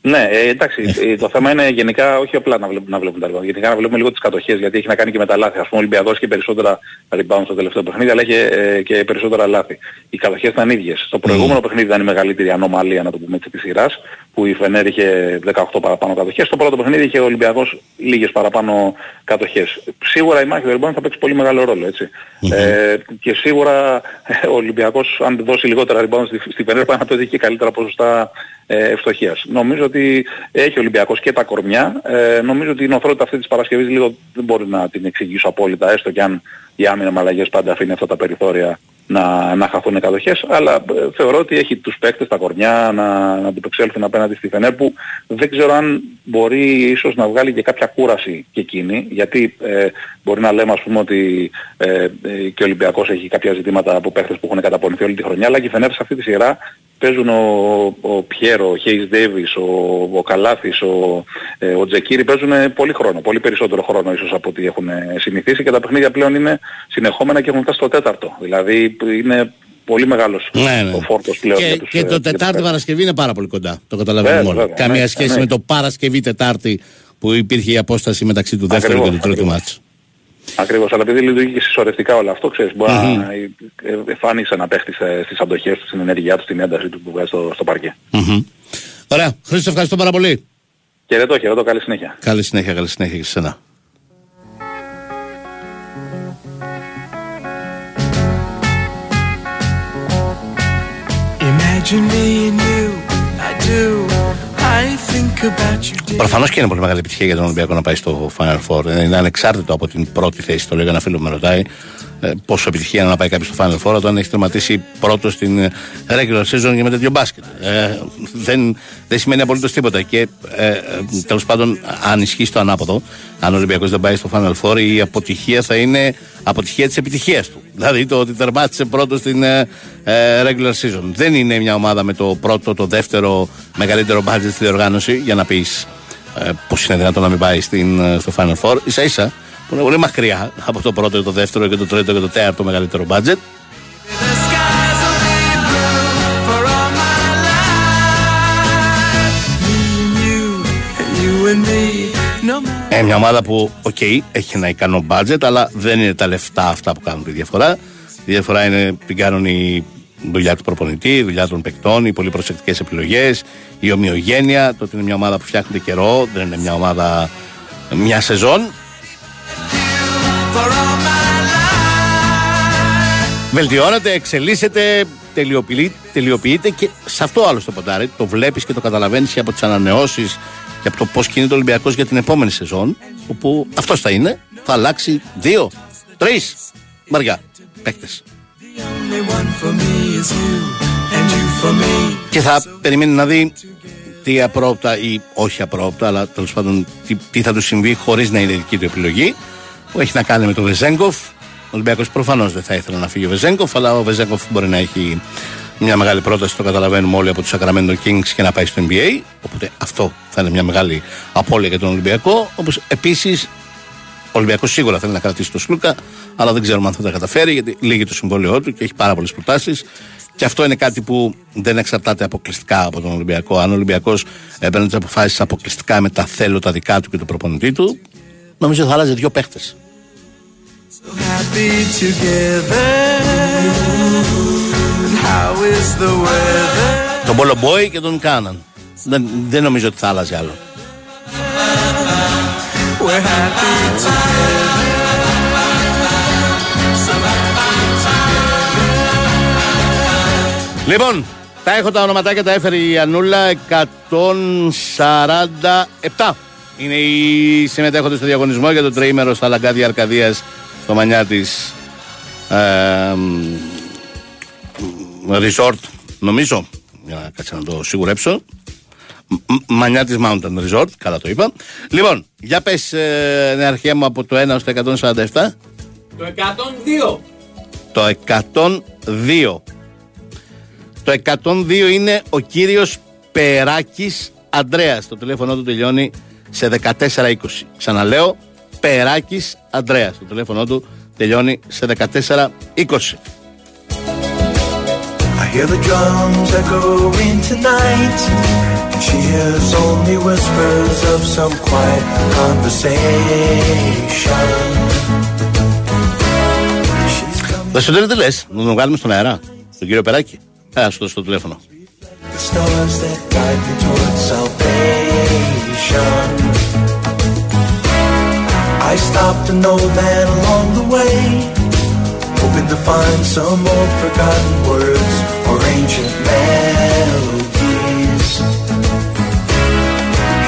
Ναι, ε, εντάξει, ε, το θέμα είναι γενικά όχι απλά να βλέπουμε, να βλέπουμε τα rebound, γενικά να βλέπουμε λίγο τις κατοχές, γιατί έχει να κάνει και με τα λάθη. Ας πούμε ο Ολυμπιακός είχε περισσότερα rebound στο τελευταίο παιχνίδι, αλλά είχε ε, και περισσότερα λάθη. Οι κατοχές ήταν ίδιες. Στο προηγούμενο παιχνίδι ήταν η μεγαλύτερη ανομαλία, να το πούμε έτσι, της σειράς. που η Φενέρ είχε 18 παραπάνω κατοχές. Στο πρώτο παιχνίδι είχε ο Ολυμπιακός λίγες παραπάνω κατοχές. Σίγουρα η μάχη του rebound θα παίξει πολύ μεγάλο ρόλο έτσι. Ε, και σίγουρα ε, ο Ολυμπιακός αν δώσει λιγότερα rebound στη, στη Φενέρ πάει να το δει και καλύτερα ποσοστά ε, ευστοχίας. Νομίζω ότι έχει ο Ολυμπιακός και τα κορμιά. Ε, νομίζω ότι η νοθρότητα αυτή της Παρασκευής λίγο δεν μπορεί να την εξηγήσω απόλυτα έστω και αν η άμυνα με αλλαγές πάντα αφήνει αυτά τα περιθώρια να, να χαθούν οι κατοχές, αλλά ε, θεωρώ ότι έχει τους παίκτες, τα κορμιά να, να αντιπεξέλθουν απέναντι στη Φενέρ που δεν ξέρω αν μπορεί ίσως να βγάλει και κάποια κούραση και εκείνη, γιατί ε, μπορεί να λέμε ας πούμε ότι ε, ε, και ο Ολυμπιακός έχει κάποια ζητήματα από παίκτες που έχουν καταπονηθεί όλη τη χρονιά, αλλά και η Φενέρ σε αυτή τη σειρά παίζουν ο, ο Πιέρο, ο Χέις Ντέβις, ο, ο Καλάθης, ο, ε, ο Τζεκίρι παίζουν πολύ χρόνο, πολύ περισσότερο χρόνο ίσως από ό,τι έχουν συνηθίσει και τα παιχνίδια πλέον είναι συνεχόμενα και έχουν φτάσει στο τέταρτο. Δηλαδή είναι πολύ μεγάλος Ναι, ναι. ο φόρτος πλέον Και, για τους, και ε, το για τους Τετάρτη παίκτες. Παρασκευή είναι πάρα πολύ κοντά. Το καταλαβαίνουμε Βέβαια, όλοι. βέβαια, Καμία ναι, σχέση ναι. με το Παρασκευή Τετάρτη που υπήρχε η απόσταση μεταξύ του δεύτερου Ακριβώς, και του τρίτου ακριβώς. Μάτς. Ακριβώς, αλλά επειδή λειτουργεί και συσσωρευτικά όλο αυτό, ξέρεις, μπορεί να ε, ε, εφάνισε να παίχτη σε- στις αντοχές του, στην ενέργειά του, στην ένταση του που βγάζει στο, στο παρκέ. Μμμ. Ωραία. Χρήστο, ευχαριστώ πάρα πολύ. Χαιρετώ, χαιρετώ, καλή συνέχεια. Καλή συνέχεια, καλή συνέχεια και σε σένα. Imagine me and you, I do. I think about you day. Προφανώς και είναι πολύ μεγάλη επιτυχία για τον Ολυμπιακό να πάει στο Final Four. Ε, Είναι ανεξάρτητο από την πρώτη θέση. Το λέω ένα φίλο που με ρωτάει ε, πόσο επιτυχία είναι να πάει κάποιος στο Final Four όταν έχει τερματίσει πρώτος στην ε, regular season και με τέτοιο μπάσκετ. Ε, δεν, δεν σημαίνει απολύτως τίποτα. Και ε, ε, τέλος πάντων, αν ισχύει το ανάποδο, αν ο Ολυμπιακός δεν πάει στο Final Four, η αποτυχία θα είναι αποτυχία της επιτυχίας του. Δηλαδή το ότι τερμάτισε πρώτος στην ε, ε, regular season. Δεν είναι μια ομάδα με το πρώτο, το δεύτερο μεγαλύτερο budget στη διοργάνωση για να πεις ε, πώ είναι δυνατόν να μην πάει στην, ε, στο Final Four. σα ίσα που είναι πολύ μακριά από το πρώτο, το δεύτερο και το τρίτο και το τέταρτο μεγαλύτερο budget. The skies will be blue for all my life. Me and you, and you and me, no matter. Ε, μια ομάδα που, οκ, έχει ένα ικανό budget, αλλά δεν είναι τα λεφτά αυτά που κάνουν τη διαφορά. Η διαφορά είναι την κάνουν η δουλειά του προπονητή, η δουλειά των παικτών, οι πολύ προσεκτικές επιλογές, η ομοιογένεια, το ότι είναι μια ομάδα που φτιάχνεται καιρό, δεν είναι μια ομάδα μια σεζόν. Βελτιώνεται, εξελίσσεται, τελειοποιεί- τελειοποιείται και σε αυτό άλλο το ποντάρι. Το βλέπεις και το καταλαβαίνεις και από τις ανανεώσεις και από το πώς κινείται ο Ολυμπιακός για την επόμενη σεζόν. Όπου αυτός θα είναι, θα αλλάξει δύο, τρεις μαριά παίκτες. The only one for me is you, and you for me. Και θα περιμένει να δει τι απρόπτα ή όχι απρόπτα, αλλά τέλος πάντων τι, τι θα του συμβεί χωρίς να είναι δική του επιλογή. Που έχει να κάνει με τον Βεζέγκοφ. Ο Ολυμπιακός προφανώς δεν θα ήθελε να φύγει ο Βεζέγκοφ, αλλά ο Βεζέγκοφ μπορεί να έχει μια μεγάλη πρόταση, το καταλαβαίνουμε όλοι από τους Sacramento Kings και να πάει στο NBA. Οπότε αυτό θα είναι μια μεγάλη απώλεια για τον Ολυμπιακό. Όπως επίσης ο Ολυμπιακός σίγουρα θέλει να κρατήσει τον Σλούκα, αλλά δεν ξέρουμε αν θα τα καταφέρει γιατί λύγει το συμβόλαιό του και έχει πάρα πολλές προτάσεις. Και αυτό είναι κάτι που δεν εξαρτάται αποκλειστικά από τον Ολυμπιακό. Αν ο Ολυμπιακός έπαιρνε τις αποφάσεις αποκλειστικά με τα θέλω τα δικά του και του προπονητή του, νομίζω θα άλλαζε δύο παίχτες. So happy together. And how is the weather? Τον Πόλο Μπόι και τον Κάναν. Δεν, δεν νομίζω ότι θα άλλαζε άλλο. We're happy together. So happy Λοιπόν, τα έχω τα ονοματάκια, τα έφερε η Ανούλα 147. Είναι οι συμμετέχοντες στο διαγωνισμό για το τριήμερο στα Λαγκάδια Αρκαδίας στο Μανιά της ε, μ, Resort, νομίζω, για να κάτσε να το σιγουρέψω. Μ- Μανιά της Mountain Resort, καλά το είπα. Λοιπόν, για πες ε, νεαρχία μου από το 1 στο 147. Το 102. Το 102. Το 102 είναι ο κύριος Περάκης Αντρέας. Το τηλέφωνο του τελειώνει σε 1420. Ξαναλέω, Περάκης Αντρέας. Το τηλέφωνο του τελειώνει σε 1420. I hear the drums echoing tonight. And she hears only whispers of some quiet conversation. Δεν σου τι λες, να τον βγάλουμε στον αέρα, τον κύριο Περάκη. Ε, ας του δώσω το τηλέφωνο. Salvation. I stopped an old man along the way, hoping to find some old forgotten words or ancient melodies.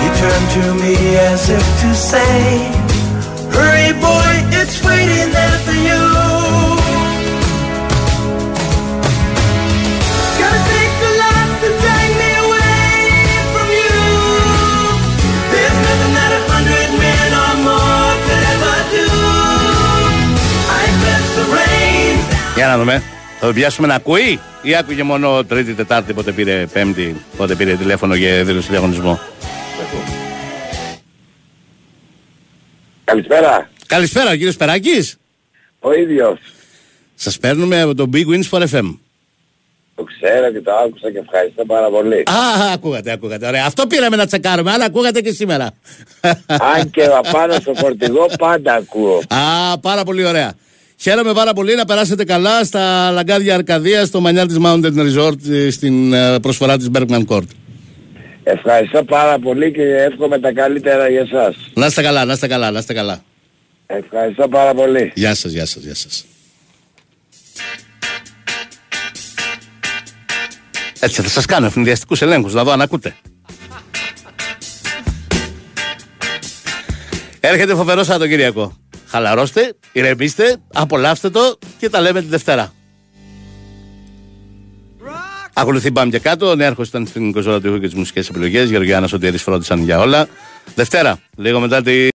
He turned to me as if to say, Hurry, boy, it's waiting να δούμε. Θα το πιάσουμε να ακούει ή άκουγε μόνο Τρίτη, Τετάρτη, πότε πήρε Πέμπτη, πότε πήρε τηλέφωνο και δήλωσε διαγωνισμό. Καλησπέρα. Καλησπέρα, κύριε Σπεράκης. Ο ίδιος. Σας παίρνουμε από το Big Wins for FM. Το ξέρω και το άκουσα και ευχαριστώ πάρα πολύ. Α, ακούγατε, ακούγατε. Ωραία. Αυτό πήραμε να τσεκάρουμε, αλλά ακούγατε και σήμερα. Αν και απάνω στο φορτηγό πάντα ακούω. Α, πάρα πολύ ωραία. Χαίρομαι πάρα πολύ να περάσετε καλά στα λαγκάδια Αρκαδίας, στο μανιάλ της Mountain Resort, ε, στην ε, προσφορά της Bergman Court. Ευχαριστώ πάρα πολύ και εύχομαι τα καλύτερα για εσάς. Να είστε καλά, να είστε καλά, να είστε καλά. Ευχαριστώ πάρα πολύ. Γεια σας, γεια σας, γεια σας. Έτσι θα σας κάνω ευνηδιαστικούς ελέγχους, να δω αν ακούτε. Έρχεται φοβερός Σαββατοκύριακο. Χαλαρώστε, ηρεμήστε, απολαύστε το και τα λέμε τη Δευτέρα. Ακολουθεί πάμε και κάτω. Ο νέαρχος ήταν στην κοζόρα του ήχου και τις μουσικές επιλογές. Γεωργιάννα Σωτήρης φρόντισαν για όλα. Δευτέρα, λίγο μετά τη...